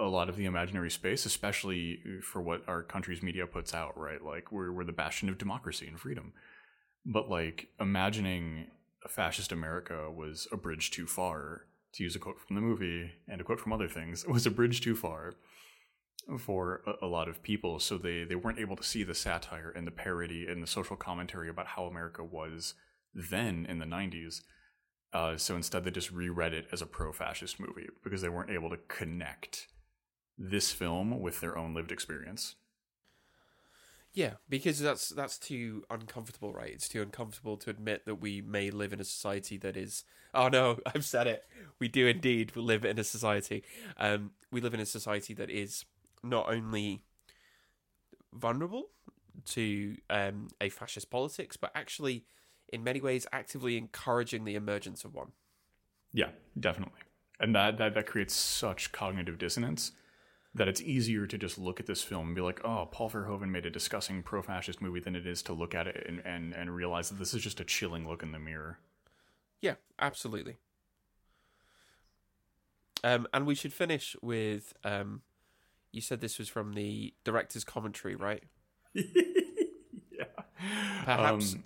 a- lot of the imaginary space, especially uh, for what our country's media puts out, right? Like we're we're the bastion of democracy and freedom. But like imagining a fascist America was a bridge too far, to use a quote from the movie and a quote from other things, was a bridge too far for a, a lot of people. So they, they weren't able to see the satire and the parody and the social commentary about how America was then in the 90s. Uh, so instead, they just reread it as a pro fascist movie because they weren't able to connect this film with their own lived experience. Yeah, because that's that's too uncomfortable, right? It's too uncomfortable to admit that we may live in a society that is. Oh no, I've said it. We do indeed live in a society. Um, we live in a society that is not only vulnerable to um, a fascist politics, but actually, in many ways, actively encouraging the emergence of one. Yeah, definitely. And that, that, that creates such cognitive dissonance that it's easier to just look at this film and be like, oh, Paul Verhoeven made a disgusting pro fascist movie than it is to look at it and, and, and realize that this is just a chilling look in the mirror. Yeah, absolutely. Um, and we should finish with um, you said this was from the director's commentary, right? yeah. Perhaps um,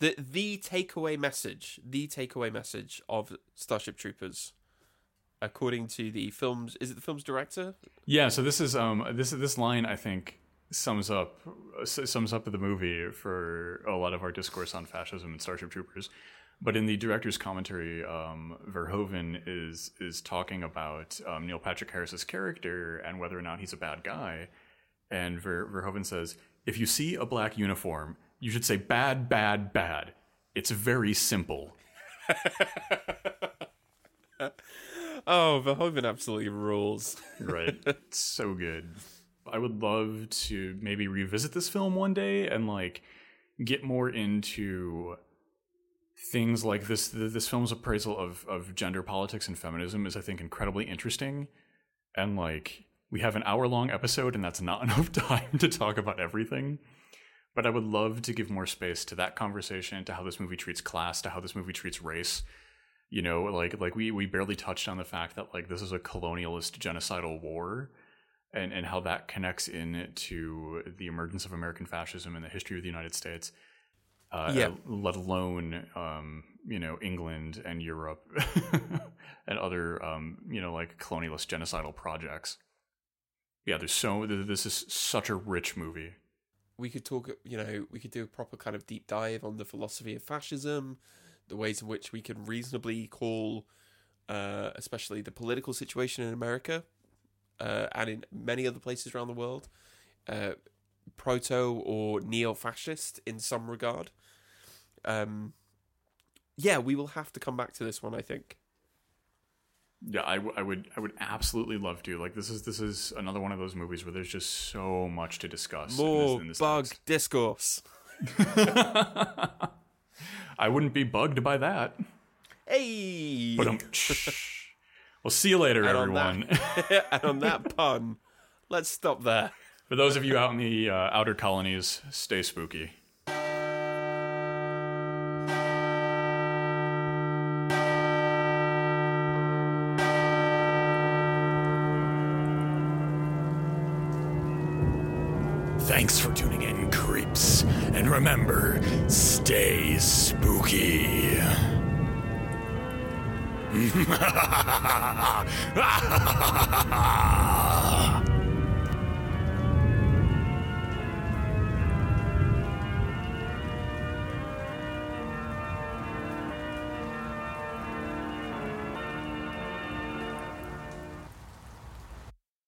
the the takeaway message, the takeaway message of Starship Troopers, according to the film's is it the film's director? Yeah. So this is um this this line I think sums up sums up the movie for a lot of our discourse on fascism and Starship Troopers. But in the director's commentary, um, Verhoeven is is talking about um, Neil Patrick Harris's character and whether or not he's a bad guy. And Ver, Verhoeven says, if you see a black uniform, you should say bad, bad, bad. It's very simple. oh, Verhoeven absolutely rules. right. It's so good. I would love to maybe revisit this film one day and like get more into things like this this film's appraisal of of gender politics and feminism is I think incredibly interesting and like we have an hour long episode and that's not enough time to talk about everything but I would love to give more space to that conversation to how this movie treats class to how this movie treats race you know like like we we barely touched on the fact that like this is a colonialist genocidal war and and how that connects in to the emergence of American fascism and the history of the United States uh, yeah. let alone um, you know England and Europe and other um, you know like colonialist genocidal projects. Yeah, there's so this is such a rich movie. We could talk, you know, we could do a proper kind of deep dive on the philosophy of fascism, the ways in which we can reasonably call, uh, especially the political situation in America uh, and in many other places around the world, uh, proto or neo fascist in some regard. Um, yeah, we will have to come back to this one. I think. Yeah, I, w- I would I would absolutely love to. Like this is this is another one of those movies where there's just so much to discuss. More in this, in this bug text. discourse. I wouldn't be bugged by that. Hey. Um, we'll see you later, and everyone. On that, and on that pun, let's stop there. For those of you out in the uh, outer colonies, stay spooky. ハハハハ